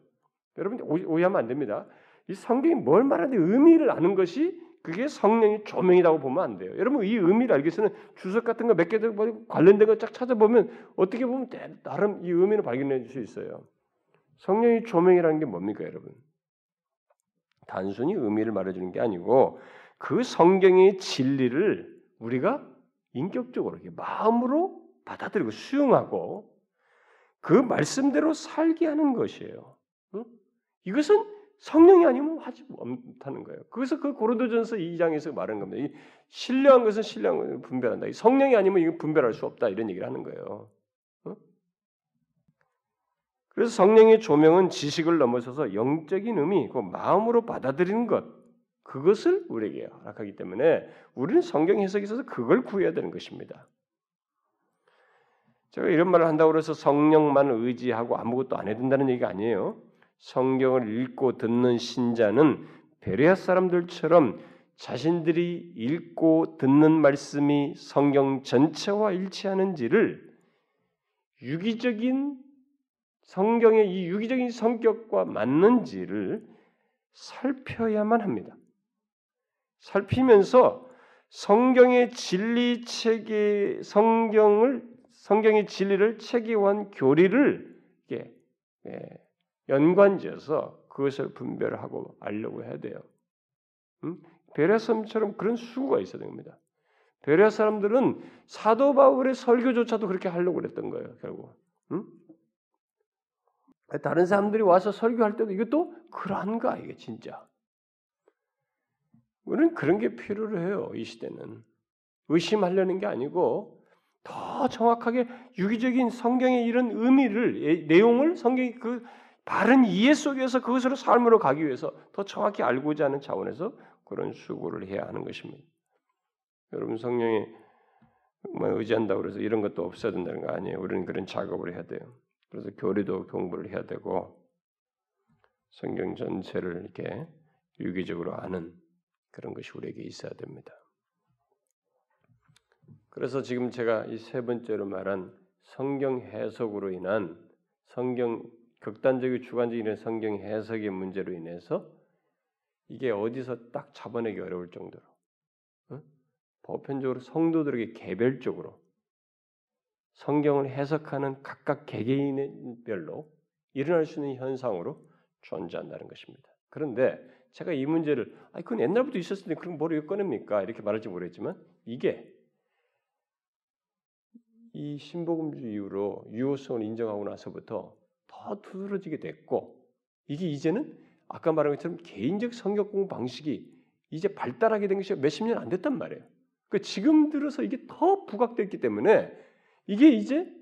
여러분 오해하면 안 됩니다. 이 성경이 뭘 말하는데 의미를 아는 것이 그게 성령의 조명이라고 보면 안 돼요. 여러분 이 의미를 알기 위해서는 주석 같은 거 몇 개 관련된 거 쫙 찾아보면 어떻게 보면 나름 이 의미를 발견해 줄 수 있어요. 성령의 조명이라는 게 뭡니까, 여러분? 단순히 의미를 말해주는 게 아니고 그 성경의 진리를 우리가 인격적으로 마음으로 받아들이고 수용하고 그 말씀대로 살게 하는 것이에요. 응? 이것은 성령이 아니면 하지 못하는 거예요. 그래서 그 고린도전서 2장에서 말한 겁니다. 이 신령한 것은 신령을 분별한다. 성령이 아니면 이거 분별할 수 없다 이런 얘기를 하는 거예요. 어? 그래서 성령의 조명은 지식을 넘어서서 영적인 의미, 그 마음으로 받아들이는 것, 그것을 우리에게 허락하기 때문에 우리는 성경 해석에 있어서 그걸 구해야 되는 것입니다. 제가 이런 말을 한다고 해서 성령만 의지하고 아무것도 안 해둔다는 얘기가 아니에요. 성경을 읽고 듣는 신자는 베레아 사람들처럼 자신들이 읽고 듣는 말씀이 성경 전체와 일치하는지를 유기적인 성경의 이 유기적인 성격과 맞는지를 살펴야만 합니다. 살피면서 성경의 진리 체계 성경을 성경의 진리를 체계화한 교리를 이게 예, 연관지어서 그것을 분별하고 알려고 해야 돼요. 음? 베레 섬처럼 그런 수가 있어야 됩니다. 베레 사람들은 사도 바울의 설교조차도 그렇게 하려고 그랬던 거예요, 결국. 음? 다른 사람들이 와서 설교할 때도 이것도 그러한가 이게 진짜. 우리는 그런 게 필요로 해요. 이 시대는 의심하려는 게 아니고 더 정확하게 유기적인 성경의 이런 의미를 내용을 성경이 그 바른 이해 속에서 그것으로 삶으로 가기 위해서 더 정확히 알고자 하는 차원에서 그런 수고를 해야 하는 것입니다. 여러분 성령에 뭐 의지한다고 그래서 이런 것도 없어야 된다는 거 아니에요. 우리는 그런 작업을 해야 돼요. 그래서 교리도 공부를 해야 되고 성경 전체를 이렇게 유기적으로 아는 그런 것이 우리에게 있어야 됩니다. 그래서 지금 제가 이 세 번째로 말한 성경 해석으로 인한 성경 극단적이고 주관적인 성경 해석의 문제로 인해서 이게 어디서 딱 잡아내기 어려울 정도로 어? 보편적으로 성도들에게 개별적으로 성경을 해석하는 각각 개개인별로 일어날 수 있는 현상으로 존재한다는 것입니다. 그런데 제가 이 문제를 아 그건 옛날부터 있었는데 그럼 뭘왜 꺼냅니까? 이렇게 말할지 모르겠지만 이게 이 신복음주 이후로 유효성을 인정하고 나서부터 더 두드러지게 됐고 이게 이제는 아까 말한 것처럼 개인적 성경 공부 방식이 이제 발달하게 된 것이 몇십 년 안 됐단 말이에요. 그 지금 들어서 이게 더 부각됐기 때문에 이게 이제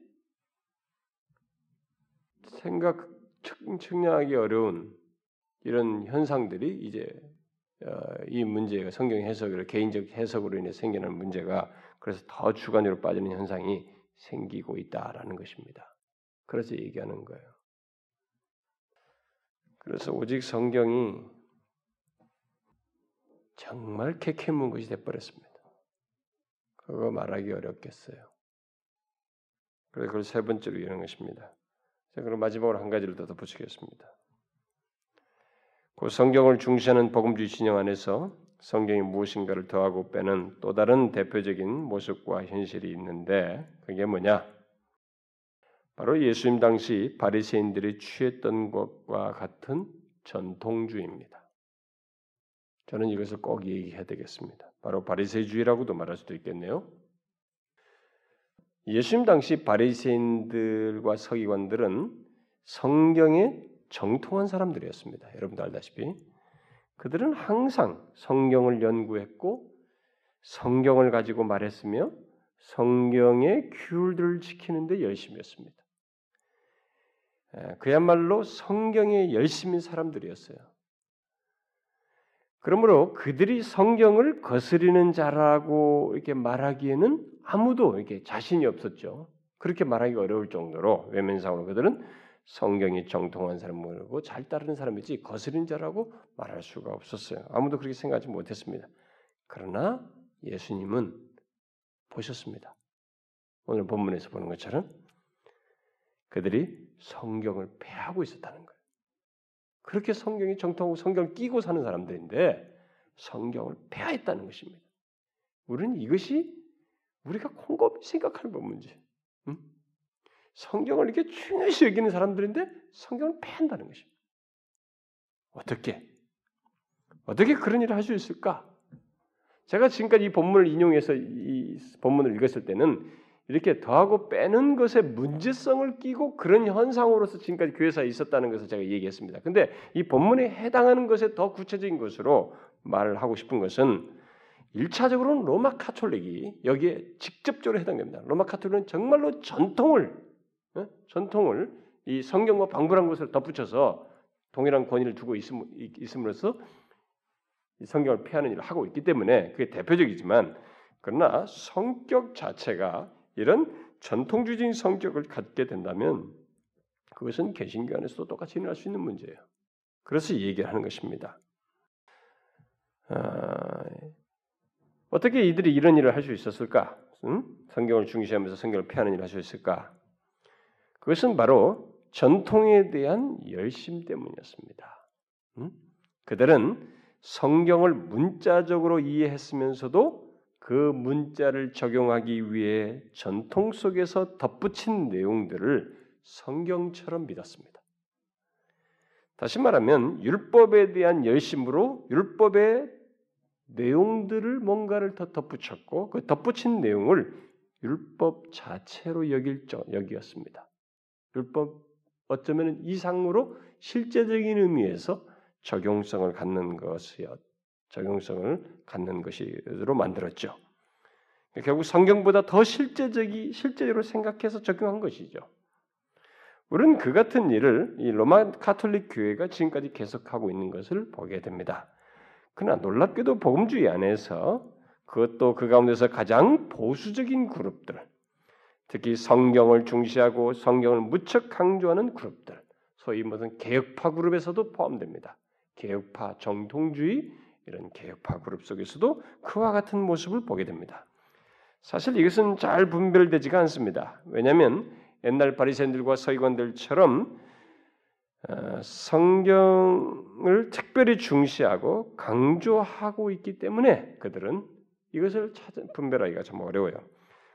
생각 측량하기 어려운 이런 현상들이 이제 어, 이 문제가 성경 해석으로 개인적 해석으로 인해 생기는 문제가 그래서 더 주관으로 빠지는 현상이 생기고 있다라는 것입니다. 그래서 얘기하는 거예요. 그래서 오직 성경이 정말 캐캐문 것이 돼버렸습니다. 그거 말하기 어렵겠어요. 그래서 그걸 세 번째로 이런 것입니다. 자, 그럼 마지막으로 한 가지를 더 덧붙이겠습니다. 그 성경을 중시하는 복음주의 진영 안에서 성경이 무엇인가를 더하고 빼는 또 다른 대표적인 모습과 현실이 있는데 그게 뭐냐? 바로 예수님 당시 바리새인들이 취했던 것과 같은 전통주의입니다. 저는 이것을 꼭 얘기해야 되겠습니다. 바로 바리새주의라고도 말할 수도 있겠네요. 예수님 당시 바리새인들과 서기관들은 성경에 정통한 사람들이었습니다. 여러분도 알다시피 그들은 항상 성경을 연구했고 성경을 가지고 말했으며 성경의 규율들을 지키는데 열심히 했습니다. 그야말로 성경에 열심인 사람들이었어요. 그러므로 그들이 성경을 거스리는 자라고 이렇게 말하기에는 아무도 이렇게 자신이 없었죠. 그렇게 말하기 어려울 정도로 외면상으로 그들은 성경이 정통한 사람이고 잘 따르는 사람이지 거스린 자라고 말할 수가 없었어요. 아무도 그렇게 생각하지 못했습니다. 그러나 예수님은 보셨습니다. 오늘 본문에서 보는 것처럼 그들이 성경을 패하고 있었다는 거예요. 그렇게 성경이 정통하고 성경을 끼고 사는 사람들인데 성경을 패하했다는 것입니다. 우리는 이것이 우리가 콩고이 생각할 문제. 응? 성경을 이렇게 중요시 여기는 사람들인데 성경을 패한다는 것입니다. 어떻게? 어떻게 그런 일을 할 수 있을까? 제가 지금까지 이 본문을 인용해서 이 본문을 읽었을 때는 이렇게 더하고 빼는 것에 문제성을 끼고 그런 현상으로서 지금까지 교회사에 있었다는 것을 제가 얘기했습니다. 근데 이 본문에 해당하는 것에 더 구체적인 것으로 말을 하고 싶은 것은 1차적으로는 로마 카톨릭이 여기에 직접적으로 해당됩니다. 로마 카톨릭은 정말로 전통을 어? 전통을 이 성경과 방불한 것을 덧붙여서 동일한 권위를 두고 있음, 으로써 성경을 폐하는 일을 하고 있기 때문에 그게 대표적이지만 그러나 성격 자체가 이런 전통주의적인 성격을 갖게 된다면 그것은 개신교 안에서도 똑같이 일어날 수 있는 문제예요. 그래서 얘기를 하는 것입니다. 아, 어떻게 이들이 이런 일을 할 수 있었을까? 응? 성경을 중시하면서 성경을 폐하는 일을 할 수 있을까? 그것은 바로 전통에 대한 열심 때문이었습니다. 응? 그들은 성경을 문자적으로 이해했으면서도 그 문자를 적용하기 위해 전통 속에서 덧붙인 내용들을 성경처럼 믿었습니다. 다시 말하면 율법에 대한 열심으로 율법의 내용들을 뭔가를 더 덧붙였고 그 덧붙인 내용을 율법 자체로 여길 여기였습니다. 율법 어쩌면 이상으로 실제적인 의미에서 적용성을 갖는 것이었 적용성을 갖는 것으로 만들었죠. 결국 성경보다 더 실제적이 실제로 생각해서 적용한 것이죠. 우리는 그 같은 일을 이 로마 카톨릭 교회가 지금까지 계속하고 있는 것을 보게 됩니다. 그러나 놀랍게도 복음주의 안에서 그것도 그 가운데서 가장 보수적인 그룹들, 특히 성경을 중시하고 성경을 무척 강조하는 그룹들, 소위 무슨 개혁파 그룹에서도 포함됩니다. 개혁파, 정통주의 이런 개혁파 그룹 속에서도 그와 같은 모습을 보게 됩니다. 사실 이것은 잘 분별되지가 않습니다. 왜냐하면 옛날 바리새인들과 서기관들처럼 어, 성경을 특별히 중시하고 강조하고 있기 때문에 그들은 이것을 분별하기가 좀 어려워요.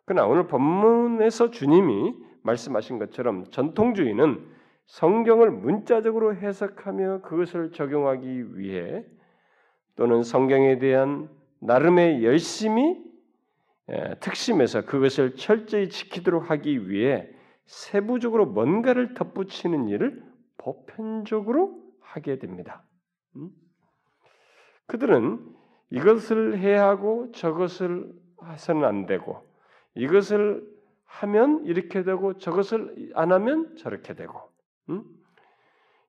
그러나 오늘 본문에서 주님이 말씀하신 것처럼 전통주의는 성경을 문자적으로 해석하며 그것을 적용하기 위해 또는 성경에 대한 나름의 열심히 특심에서 그것을 철저히 지키도록 하기 위해 세부적으로 뭔가를 덧붙이는 일을 보편적으로 하게 됩니다. 음? 그들은 이것을 해야 하고 저것을 해서는 안 되고 이것을 하면 이렇게 되고 저것을 안 하면 저렇게 되고 음?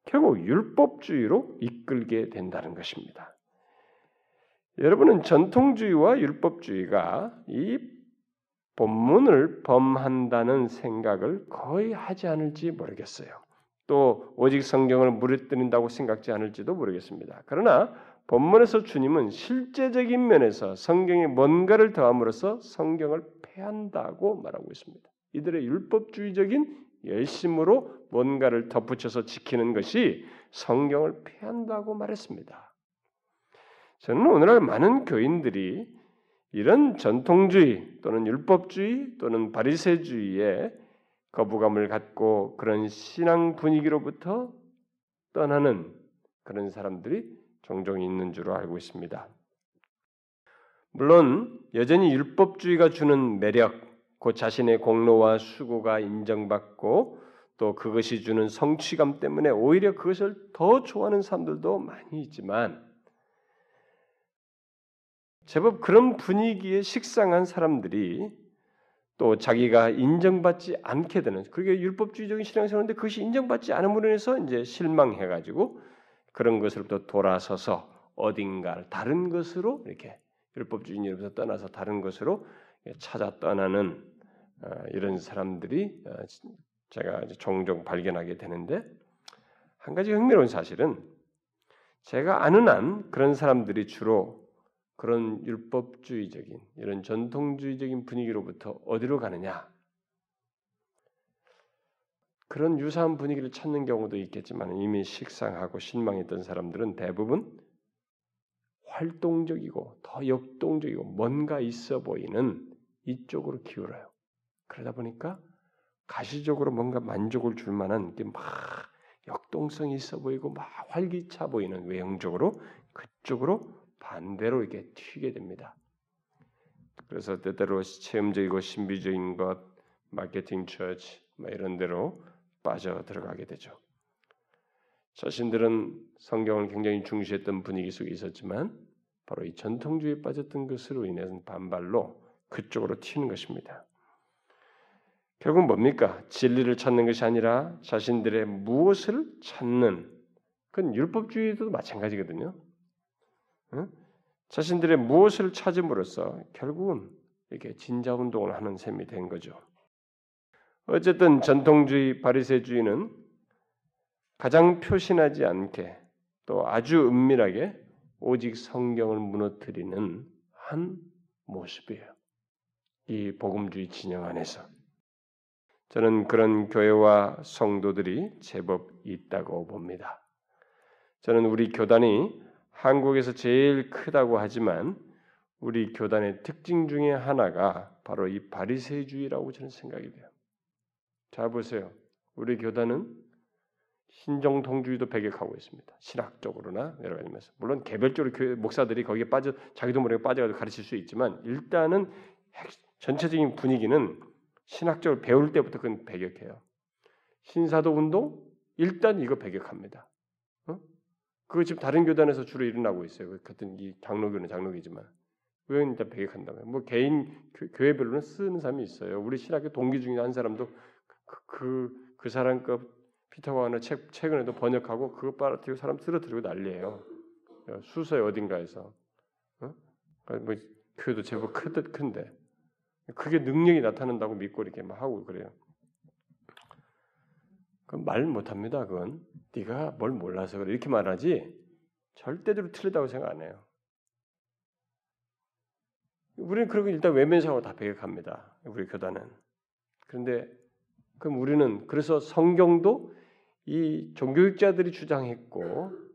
결국 율법주의로 이끌게 된다는 것입니다. 여러분은 전통주의와 율법주의가 이 본문을 범한다는 생각을 거의 하지 않을지 모르겠어요. 또 오직 성경을 무릇뜨린다고 생각지 않을지도 모르겠습니다. 그러나 본문에서 주님은 실제적인 면에서 성경에 뭔가를 더함으로써 성경을 패한다고 말하고 있습니다. 이들의 율법주의적인 열심으로 뭔가를 덧붙여서 지키는 것이 성경을 패한다고 말했습니다. 저는 오늘날 많은 교인들이 이런 전통주의 또는 율법주의 또는 바리새주의에 거부감을 갖고 그런 신앙 분위기로부터 떠나는 그런 사람들이 종종 있는 줄로 알고 있습니다. 물론 여전히 율법주의가 주는 매력, 그 자신의 공로와 수고가 인정받고 또 그것이 주는 성취감 때문에 오히려 그것을 더 좋아하는 사람들도 많이 있지만 제법 그런 분위기에 식상한 사람들이 또 자기가 인정받지 않게 되는 그게 율법주의적인 신앙생활인데 그것이 인정받지 않음으로 인해서 이제 실망해 가지고 그런 것으로부터 돌아서서 어딘가 다른 것으로 이렇게 율법주의로부터 떠나서 다른 것으로 찾아 떠나는 어, 이런 사람들이 어, 제가 종종 발견하게 되는데 한 가지 흥미로운 사실은 제가 아는 한 그런 사람들이 주로 그런 율법주의적인 이런 전통주의적인 분위기로부터 어디로 가느냐? 그런 유사한 분위기를 찾는 경우도 있겠지만 이미 식상하고 실망했던 사람들은 대부분 활동적이고 더 역동적이고 뭔가 있어 보이는 이쪽으로 기울어요. 그러다 보니까 가시적으로 뭔가 만족을 줄 만한 막 역동성이 있어 보이고 막 활기차 보이는 외형적으로 그쪽으로 반대로 이렇게 튀게 됩니다. 그래서 때때로 체험적이고 신비적인 것, 마케팅 처치 뭐 이런 데로 빠져 들어가게 되죠. 자신들은 성경을 굉장히 중시했던 분위기 속에 있었지만 바로 이 전통주의에 빠졌던 것으로 인해서 반발로 그쪽으로 튀는 것입니다. 결국 뭡니까? 진리를 찾는 것이 아니라 자신들의 무엇을 찾는 그건 율법주의도 마찬가지거든요. 자신들의 무엇을 찾음으로써 결국은 이렇게 진자 운동을 하는 셈이 된 거죠. 어쨌든 전통주의 바리새주의는 가장 표신하지 않게 또 아주 은밀하게 오직 성경을 무너뜨리는 한 모습이에요. 이 복음주의 진영 안에서 저는 그런 교회와 성도들이 제법 있다고 봅니다. 저는 우리 교단이 한국에서 제일 크다고 하지만 우리 교단의 특징 중에 하나가 바로 이 바리새주의라고 저는 생각이 돼요. 자 보세요. 우리 교단은 신정통주의도 배격하고 있습니다. 신학적으로나 여러 가지 면에서 물론 개별적으로 교회 목사들이 거기에 빠져 자기도 모르게 빠져가지고 가르칠 수 있지만 일단은 전체적인 분위기는 신학적으로 배울 때부터 그건 배격해요. 신사도 운동 일단 이거 배격합니다. 그거 지금 다른 교단에서 주로 일어나고 있어요. 그 같은 이 장로교는 장로교지만 왜 일단 배격한다면 뭐 개인 교, 회별로는 쓰는 사람이 있어요. 우리 신학교 동기 중에 한 사람도 그그 그, 그 사람 거 피터 와너 책 최근에도 번역하고 그거 빨아들이고 사람 쓰러뜨리고 난리예요. 수서에 어딘가에서 어? 뭐 교회도 제법 크듯 큰데 그게 능력이 나타난다고 믿고 이렇게 막 하고 그래요. 그말 못합니다. 그건 네가 뭘 몰라서 그래 이렇게 말하지 절대로 틀리다고 생각 안 해요. 우리는 그러고 일단 외면상으로 다 배격합니다. 우리 교단은. 그런데 그럼 우리는 그래서 성경도 이 종교육자들이 주장했고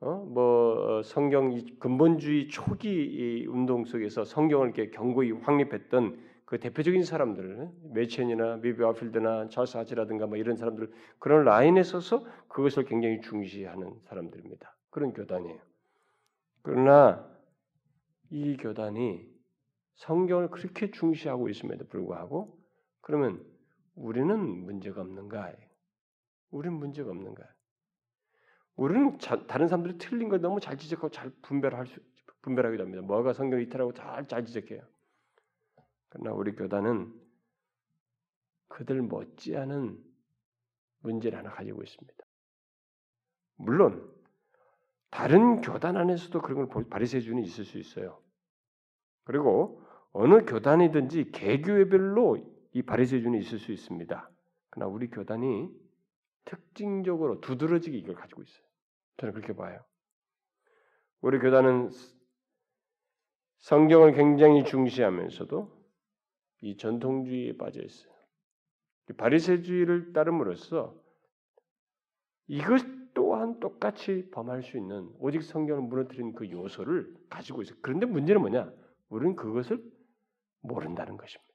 어 뭐 성경 근본주의 초기 운동 속에서 성경을 이렇게 경고히 확립했던 그 대표적인 사람들 메첸이나 미비 아필드나 찰스 하지라든가 뭐 이런 사람들 그런 라인에 서서 그것을 굉장히 중시하는 사람들입니다. 그런 교단이에요. 그러나 이 교단이 성경을 그렇게 중시하고 있음에도 불구하고 그러면 우리는 문제가 없는가? 우리는 문제가 없는가? 우리는 자, 다른 사람들이 틀린 걸 너무 잘 지적하고 잘 분별할 수 분별하기도 합니다. 뭐가 성경 이탈하고 잘, 잘 지적해요. 그러나 우리 교단은 그들 못지않은 문제를 하나 가지고 있습니다. 물론 다른 교단 안에서도 그런 걸 바리새주는 있을 수 있어요. 그리고 어느 교단이든지 개교회별로 이 바리새주는 있을 수 있습니다. 그러나 우리 교단이 특징적으로 두드러지게 이걸 가지고 있어요. 저는 그렇게 봐요. 우리 교단은 성경을 굉장히 중시하면서도 이 전통주의에 빠져 있어요. 바리새주의를 따름으로써 이것 또한 똑같이 범할 수 있는 오직 성경을 무너뜨린 그 요소를 가지고 있어요. 그런데 문제는 뭐냐? 우리는 그것을 모른다는 것입니다.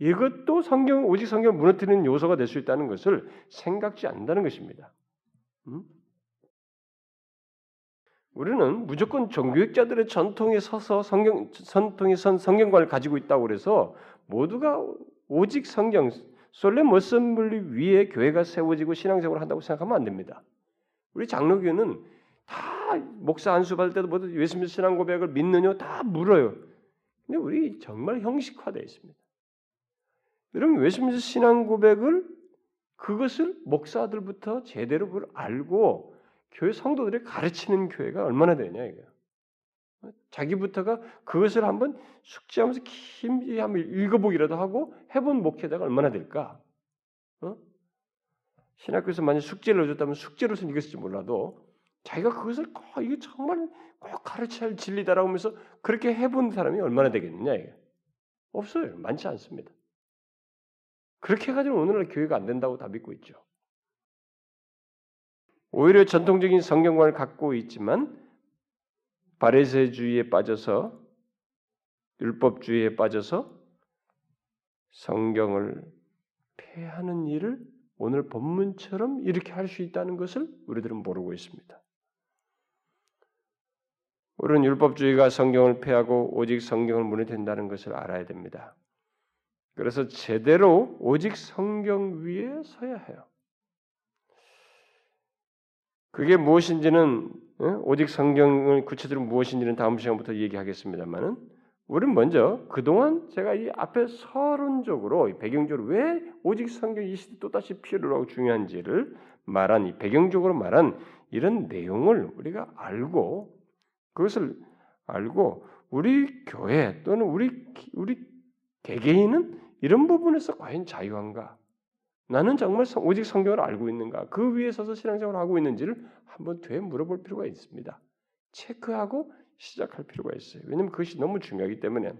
이것도 성경 오직 성경을 무너뜨리는 요소가 될 수 있다는 것을 생각지 않는다는 것입니다. 음? 우리는 무조건 종교학자들의 전통에 서서 성경 전통에 선 성경관을 가지고 있다고 그래서 모두가 오직 성경 솔렘 머슴블리 위에 교회가 세워지고 신앙생활을 한다고 생각하면 안 됩니다. 우리 장로교는 다 목사 안수 받을 때도 모두 예수님 신앙 고백을 믿느냐 다 물어요. 근데 우리 정말 형식화되어 있습니다. 여러분 웨스민스 신앙 고백을 그것을 목사들부터 제대로 그걸 알고 교회 성도들이 가르치는 교회가 얼마나 되냐 이거. 자기부터가 그것을 한번 숙지하면서 깊이 한번 읽어보기라도 하고 해본 목회자가 얼마나 될까? 어? 신학교에서 만약 숙제를 넣어줬다면 숙제로서 이것을지 몰라도 자기가 그것을 꼭 이게 정말 꼭 가르쳐야 할 진리다라고 하면서 그렇게 해본 사람이 얼마나 되겠느냐 이게 없어요 많지 않습니다. 그렇게 해가지고 오늘날 교회가 안 된다고 다 믿고 있죠. 오히려 전통적인 성경관을 갖고 있지만 바리새주의에 빠져서 율법주의에 빠져서 성경을 폐하는 일을 오늘 본문처럼 이렇게 할 수 있다는 것을 우리들은 모르고 있습니다. 우리는 율법주의가 성경을 폐하고 오직 성경을 무너뜨린다는 것을 알아야 됩니다. 그래서 제대로 오직 성경 위에 서야 해요. 그게 무엇인지는 오직 성경을 구체적으로 무엇인지는 다음 시간부터 얘기하겠습니다만은 우리는 먼저 그동안 제가 이 앞에 서론적으로 배경적으로 왜 오직 성경 이 시대 또다시 필요하고 중요한지를 말한 이 배경적으로 말한 이런 내용을 우리가 알고 그것을 알고 우리 교회 또는 우리 우리 개개인은 이런 부분에서 과연 자유한가? 나는 정말 오직 성경을 알고 있는가? 그 위에 서서 신앙생활을 하고 있는지를 한번 되 물어볼 필요가 있습니다. 체크하고 시작할 필요가 있어요. 왜냐하면 그것이 너무 중요하기 때문에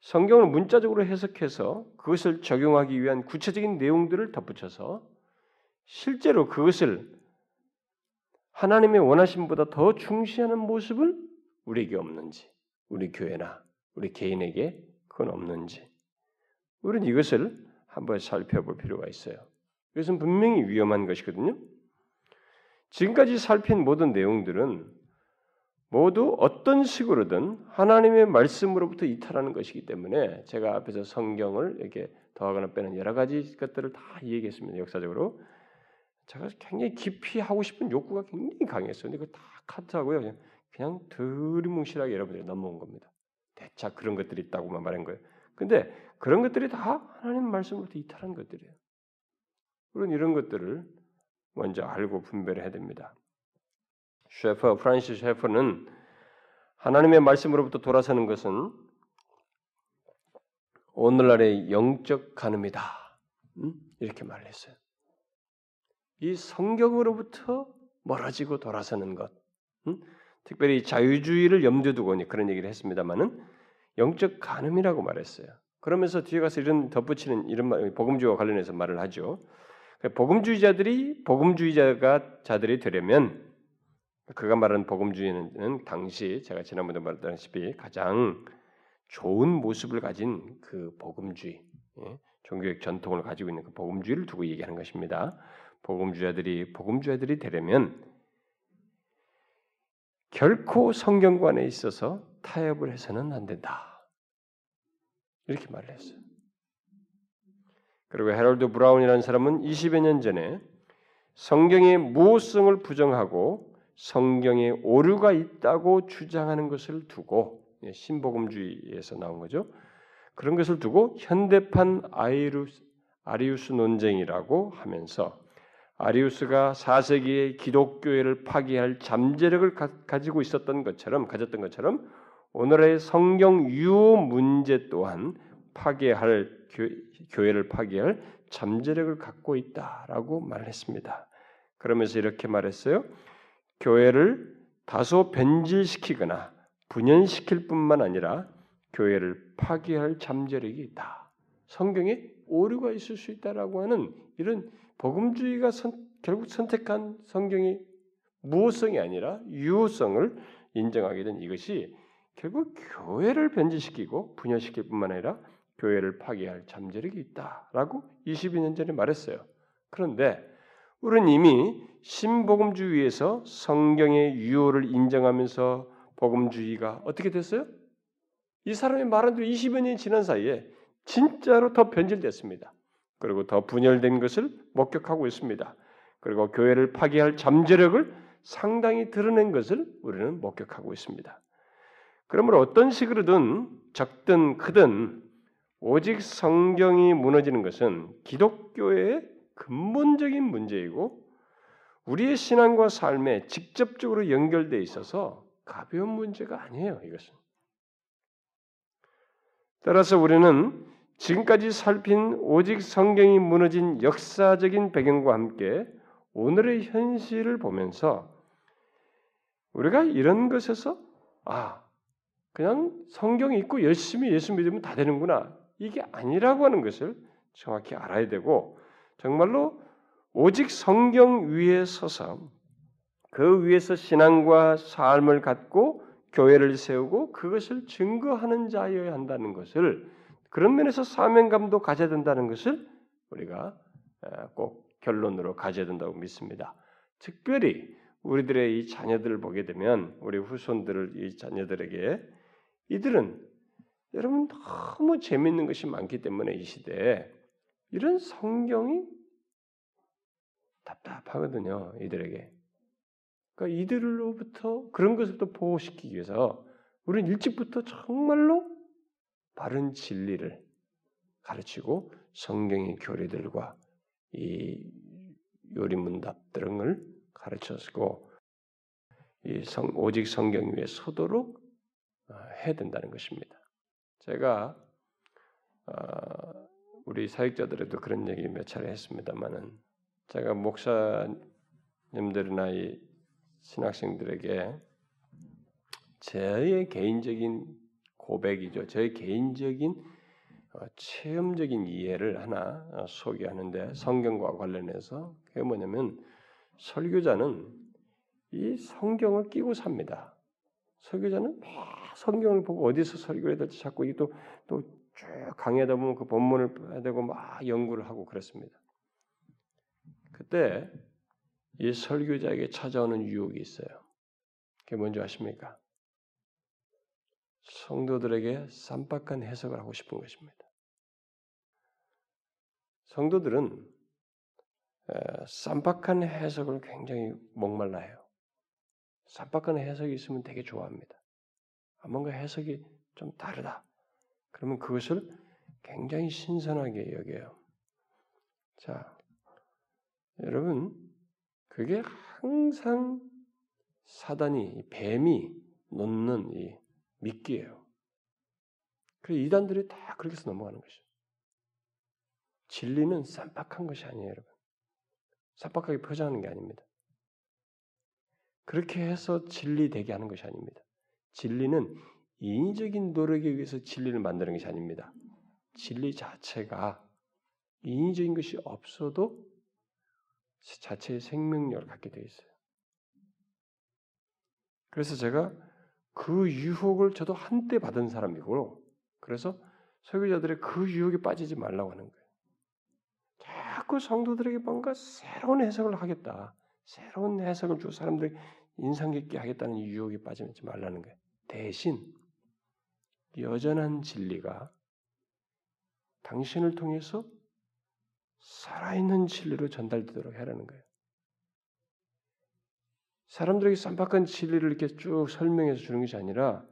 성경을 문자적으로 해석해서 그것을 적용하기 위한 구체적인 내용들을 덧붙여서 실제로 그것을 하나님의 원하심보다 더 중시하는 모습을 우리에게 없는지, 우리 교회나 우리 개인에게 그건 없는지, 우리는 이것을 한번 살펴볼 필요가 있어요. 이것은 분명히 위험한 것이거든요. 지금까지 살핀 모든 내용들은 모두 어떤 식으로든 하나님의 말씀으로부터 이탈하는 것이기 때문에 제가 앞에서 성경을 이렇게 더하거나 빼는 여러 가지 것들을 다 얘기했습니다. 역사적으로 제가 굉장히 깊이 하고 싶은 욕구가 굉장히 강했어요. 근데 그걸 다 카트하고요. 그냥, 그냥 두리뭉실하게 여러분들이 넘어온 겁니다. 대차 그런 것들이 있다고만 말한 거예요. 근데 그런 것들이 다 하나님 말씀으로부터 이탈한 것들이에요. 우리는 이런 것들을 먼저 알고 분별해야 됩니다. 셰퍼 프란시스 셰퍼는 하나님의 말씀으로부터 돌아서는 것은 오늘날의 영적 간음이다. 음? 이렇게 말 했어요. 이 성경으로부터 멀어지고 돌아서는 것. 음? 특별히 자유주의를 염두에 두고 그런 얘기를 했습니다만은 영적 간음이라고 말했어요. 그러면서 뒤에 가서 이런 덧붙이는 이런 말, 복음주의와 관련해서 말을 하죠. 복음주의자들이 복음주의자가 자들이 되려면 그가 말하는 복음주의는 당시 제가 지난번에 말했다시피 가장 좋은 모습을 가진 그 복음주의, 예? 종교적 전통을 가지고 있는 그 복음주의를 두고 얘기하는 것입니다. 복음주의자들이 복음주의자들이 되려면 결코 성경관에 있어서 타협을 해서는 안 된다. 이렇게 말을 했어요. 그리고 헤럴드 브라운이라는 사람은 20여 년 전에 성경의 무오성을 부정하고 성경에 오류가 있다고 주장하는 것을 두고 예, 신복음주의에서 나온 거죠. 그런 것을 두고 현대판 아이루스, 아리우스 논쟁이라고 하면서 아리우스가 4세기의 기독교회를 파괴할 잠재력을 가, 지고 있었던 것처럼 가졌던 것처럼 오늘의 성경 유호 문제 또한 파괴할 교, 회를 파괴할 잠재력을 갖고 있다라고 말했습니다. 그러면서 이렇게 말했어요. 교회를 다소 변질시키거나 분연시킬 뿐만 아니라 교회를 파괴할 잠재력이 있다. 성경에 오류가 있을 수 있다라고 하는 이런 복음주의가 선, 결국 선택한 성경의 무호성이 아니라 유호성을 인정하게 된 이것이 결국 교회를 변질시키고 분열시킬 뿐만 아니라 교회를 파괴할 잠재력이 있다라고 22년 전에 말했어요. 그런데 우리는 이미 신복음주의에서 성경의 유효를 인정하면서 복음주의가 어떻게 됐어요? 이 사람이 말한 대로 20여 년이 지난 사이에 진짜로 더 변질됐습니다. 그리고 더 분열된 것을 목격하고 있습니다. 그리고 교회를 파괴할 잠재력을 상당히 드러낸 것을 우리는 목격하고 있습니다. 그러므로 어떤 식으로든 적든 크든 오직 성경이 무너지는 것은 기독교의 근본적인 문제이고 우리의 신앙과 삶에 직접적으로 연결돼 있어서 가벼운 문제가 아니에요. 이것은. 따라서 우리는 지금까지 살핀 오직 성경이 무너진 역사적인 배경과 함께 오늘의 현실을 보면서 우리가 이런 것에서 아 그냥 성경 읽고 열심히 예수 믿으면 다 되는구나 이게 아니라고 하는 것을 정확히 알아야 되고 정말로 오직 성경 위에 서서 그 위에서 신앙과 삶을 갖고 교회를 세우고 그것을 증거하는 자여야 한다는 것을 그런 면에서 사명감도 가져야 된다는 것을 우리가 꼭 결론으로 가져야 된다고 믿습니다. 특별히 우리들의 이 자녀들을 보게 되면 우리 후손들을 이 자녀들에게 이들은 여러분 너무 재밌는 것이 많기 때문에 이 시대에 이런 성경이 답답하거든요. 이들에게. 그러니까 이들로부터 그런 것을부터 보호시키기 위해서 우리는 일찍부터 정말로 바른 진리를 가르치고 성경의 교리들과 이 요리문답 등을 가르쳤고 이 성, 오직 성경 위에 서도록 어, 해야 된다는 것입니다. 제가 어, 우리 사역자들에도 그런 얘기 몇 차례 했습니다만은 제가 목사님들이나 이 신학생들에게 제 개인적인 고백이죠. 제 개인적인 어, 체험적인 이해를 하나 어, 소개하는데 성경과 관련해서 그게 뭐냐면 설교자는 이 성경을 끼고 삽니다. 설교자는 성경을 보고 어디서 설교해야 될지 자꾸 또또 쭉 강의하다 보면 그 본문을 해야 되고 막 연구를 하고 그랬습니다. 그때 이 설교자에게 찾아오는 유혹이 있어요. 그게 뭔지 아십니까? 성도들에게 쌈박한 해석을 하고 싶은 것입니다. 성도들은 쌈박한 해석을 굉장히 목말라해요. 쌈박한 해석이 있으면 되게 좋아합니다. 아, 뭔가 해석이 좀 다르다. 그러면 그것을 굉장히 신선하게 여겨요. 자, 여러분, 그게 항상 사단이, 뱀이 놓는 이 미끼예요. 그래서 이단들이 다 그렇게 해서 넘어가는 것이죠. 진리는 쌈박한 것이 아니에요, 여러분. 쌈박하게 포장하는 게 아닙니다. 그렇게 해서 진리 되게 하는 것이 아닙니다. 진리는 인위적인 노력에 의해서 진리를 만드는 것이 아닙니다. 진리 자체가 인위적인 것이 없어도 자체의 생명력을 갖게 되어 있어요. 그래서 제가 그 유혹을 저도 한때 받은 사람이고, 그래서 설교자들의 그 유혹에 빠지지 말라고 하는 거예요. 자꾸 성도들에게 뭔가 새로운 해석을 하겠다. 새로운 해석을 주고 사람들이 인상 깊게 하겠다는 유혹에 빠지지 말라는 거예요. 대신 여전한 진리가 당신을 통해서 살아있는 진리로 전달되도록 하라는 거예요. 사람들에게 쌈박한 진리를 이렇게 쭉 설명해서 주는 것이 아니라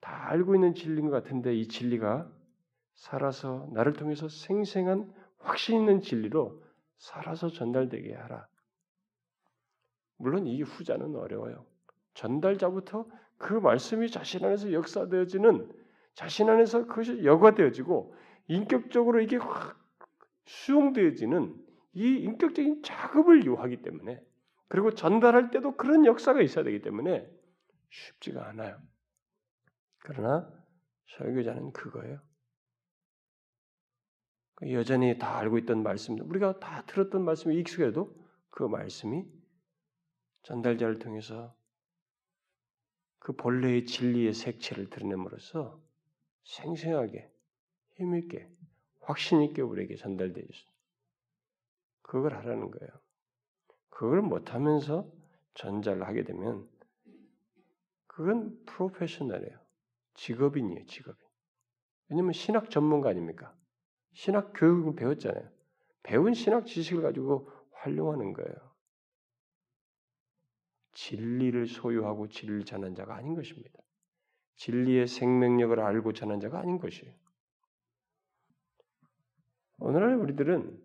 다 알고 있는 진리인 것 같은데 이 진리가 살아서 나를 통해서 생생한 확신 있는 진리로 살아서 전달되게 하라. 물론 이 후자는 어려워요. 전달자부터 그 말씀이 자신 안에서 역사되어지는 자신 안에서 그것이 여과되어지고 인격적으로 이게 확 수용되어지는 이 인격적인 작업을 요하기 때문에 그리고 전달할 때도 그런 역사가 있어야 되기 때문에 쉽지가 않아요. 그러나 설교자는 그거예요. 여전히 다 알고 있던 말씀, 우리가 다 들었던 말씀이 익숙해도 그 말씀이 전달자를 통해서 그 본래의 진리의 색채를 드러냄으로써 생생하게 힘있게 확신 있게 우리에게 전달되어 있습니다. 그걸 하라는 거예요. 그걸 못하면서 전자를 하게 되면 그건 프로페셔널이에요. 직업인이에요, 직업인. 왜냐면 신학 전문가 아닙니까? 신학 교육을 배웠잖아요. 배운 신학 지식을 가지고 활용하는 거예요. 진리를 소유하고 진리를 전한 자가 아닌 것입니다. 진리의 생명력을 알고 전한 자가 아닌 것이에요. 오늘날 우리들은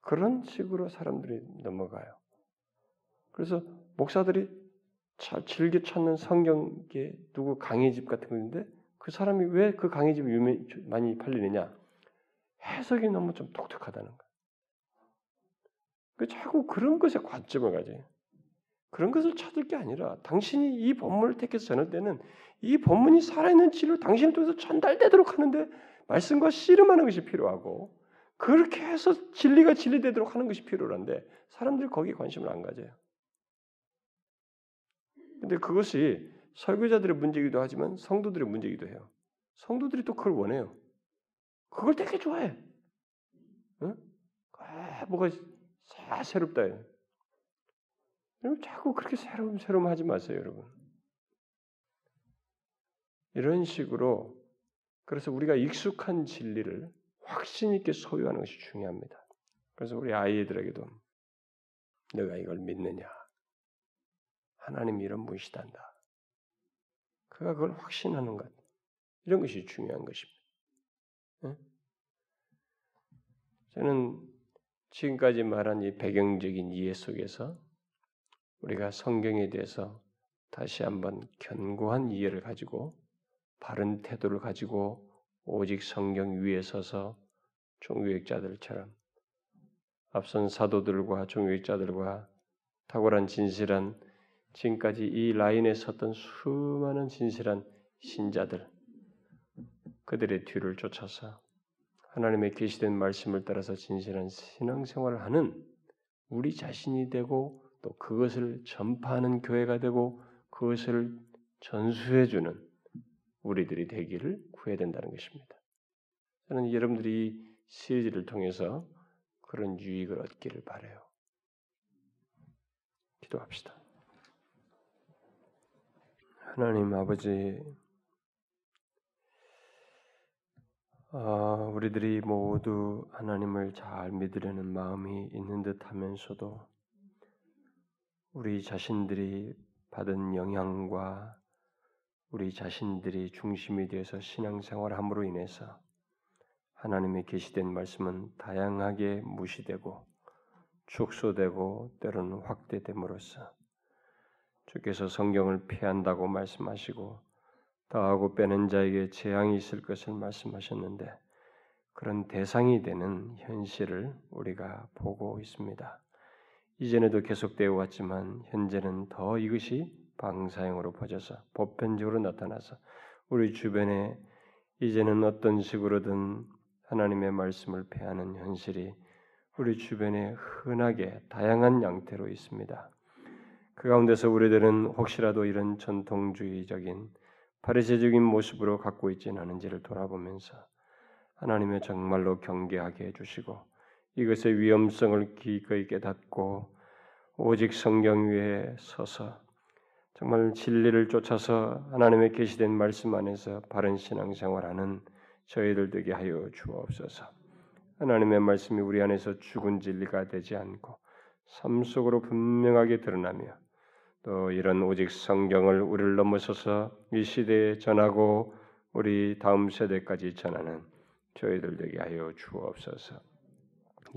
그런 식으로 사람들이 넘어가요. 그래서 목사들이 즐겨 찾는 성경계 누구 강의 집 같은 건데 그 사람이 왜 그 강의 집이 유명 많이 팔리느냐? 해석이 너무 좀 독특하다는 거예요. 그 자꾸 그런 것에 관점을 가져요. 그런 것을 찾을 게 아니라 당신이 이 본문을 택해서 전할 때는 이 본문이 살아있는 진리로 당신을 통해서 전달되도록 하는데 말씀과 씨름하는 것이 필요하고 그렇게 해서 진리가 진리되도록 하는 것이 필요한데 사람들이 거기에 관심을 안 가져요. 근데 그것이 설교자들의 문제이기도 하지만 성도들의 문제이기도 해요. 성도들이 또 그걸 원해요. 그걸 되게 좋아해. 응? 아, 뭐가 다 새롭다. 여러분 자꾸 그렇게 새로움 하지 마세요, 여러분. 이런 식으로 그래서 우리가 익숙한 진리를 확신 있게 소유하는 것이 중요합니다. 그래서 우리 아이들에게도 내가 이걸 믿느냐? 하나님이 이런 분이시단다. 그가 그걸 확신하는 것. 이런 것이 중요한 것입니다. 네? 저는 지금까지 말한 이 배경적인 이해 속에서 우리가 성경에 대해서 다시 한번 견고한 이해를 가지고 바른 태도를 가지고 오직 성경 위에 서서 종교학자들처럼 앞선 사도들과 종교학자들과 탁월한 진실한 지금까지 이 라인에 섰던 수많은 진실한 신자들 그들의 뒤를 쫓아서 하나님의 계시된 말씀을 따라서 진실한 신앙생활을 하는 우리 자신이 되고 또 그것을 전파하는 교회가 되고 그것을 전수해 주는 우리들이 되기를 구해야 된다는 것입니다. 저는 여러분들이 시리즈를 통해서 그런 유익을 얻기를 바래요. 기도합시다. 하나님 아버지, 아, 우리들이 모두 하나님을 잘 믿으려는 마음이 있는 듯하면서도 우리 자신들이 받은 영향과 우리 자신들이 중심이 되어서 신앙생활함으로 인해서 하나님의 계시된 말씀은 다양하게 무시되고 축소되고 때로는 확대됨으로써 주께서 성경을 피한다고 말씀하시고 더하고 빼는 자에게 재앙이 있을 것을 말씀하셨는데 그런 대상이 되는 현실을 우리가 보고 있습니다. 이전에도 계속되어 왔지만 현재는 더 이것이 방사형으로 퍼져서 보편적으로 나타나서 우리 주변에 이제는 어떤 식으로든 하나님의 말씀을 폐하는 현실이 우리 주변에 흔하게 다양한 양태로 있습니다. 그 가운데서 우리들은 혹시라도 이런 전통주의적인 파리새적인 모습으로 갖고 있지는 않은지를 돌아보면서 하나님의 정말로 경계하게 해주시고 이것의 위험성을 기꺼이 깨닫고 오직 성경 위에 서서 정말 진리를 쫓아서 하나님의 계시된 말씀 안에서 바른 신앙생활하는 저희들 되게 하여 주옵소서. 하나님의 말씀이 우리 안에서 죽은 진리가 되지 않고 삶 속으로 분명하게 드러나며 또 이런 오직 성경을 우리를 넘어서서 이 시대에 전하고 우리 다음 세대까지 전하는 저희들 되게 하여 주옵소서.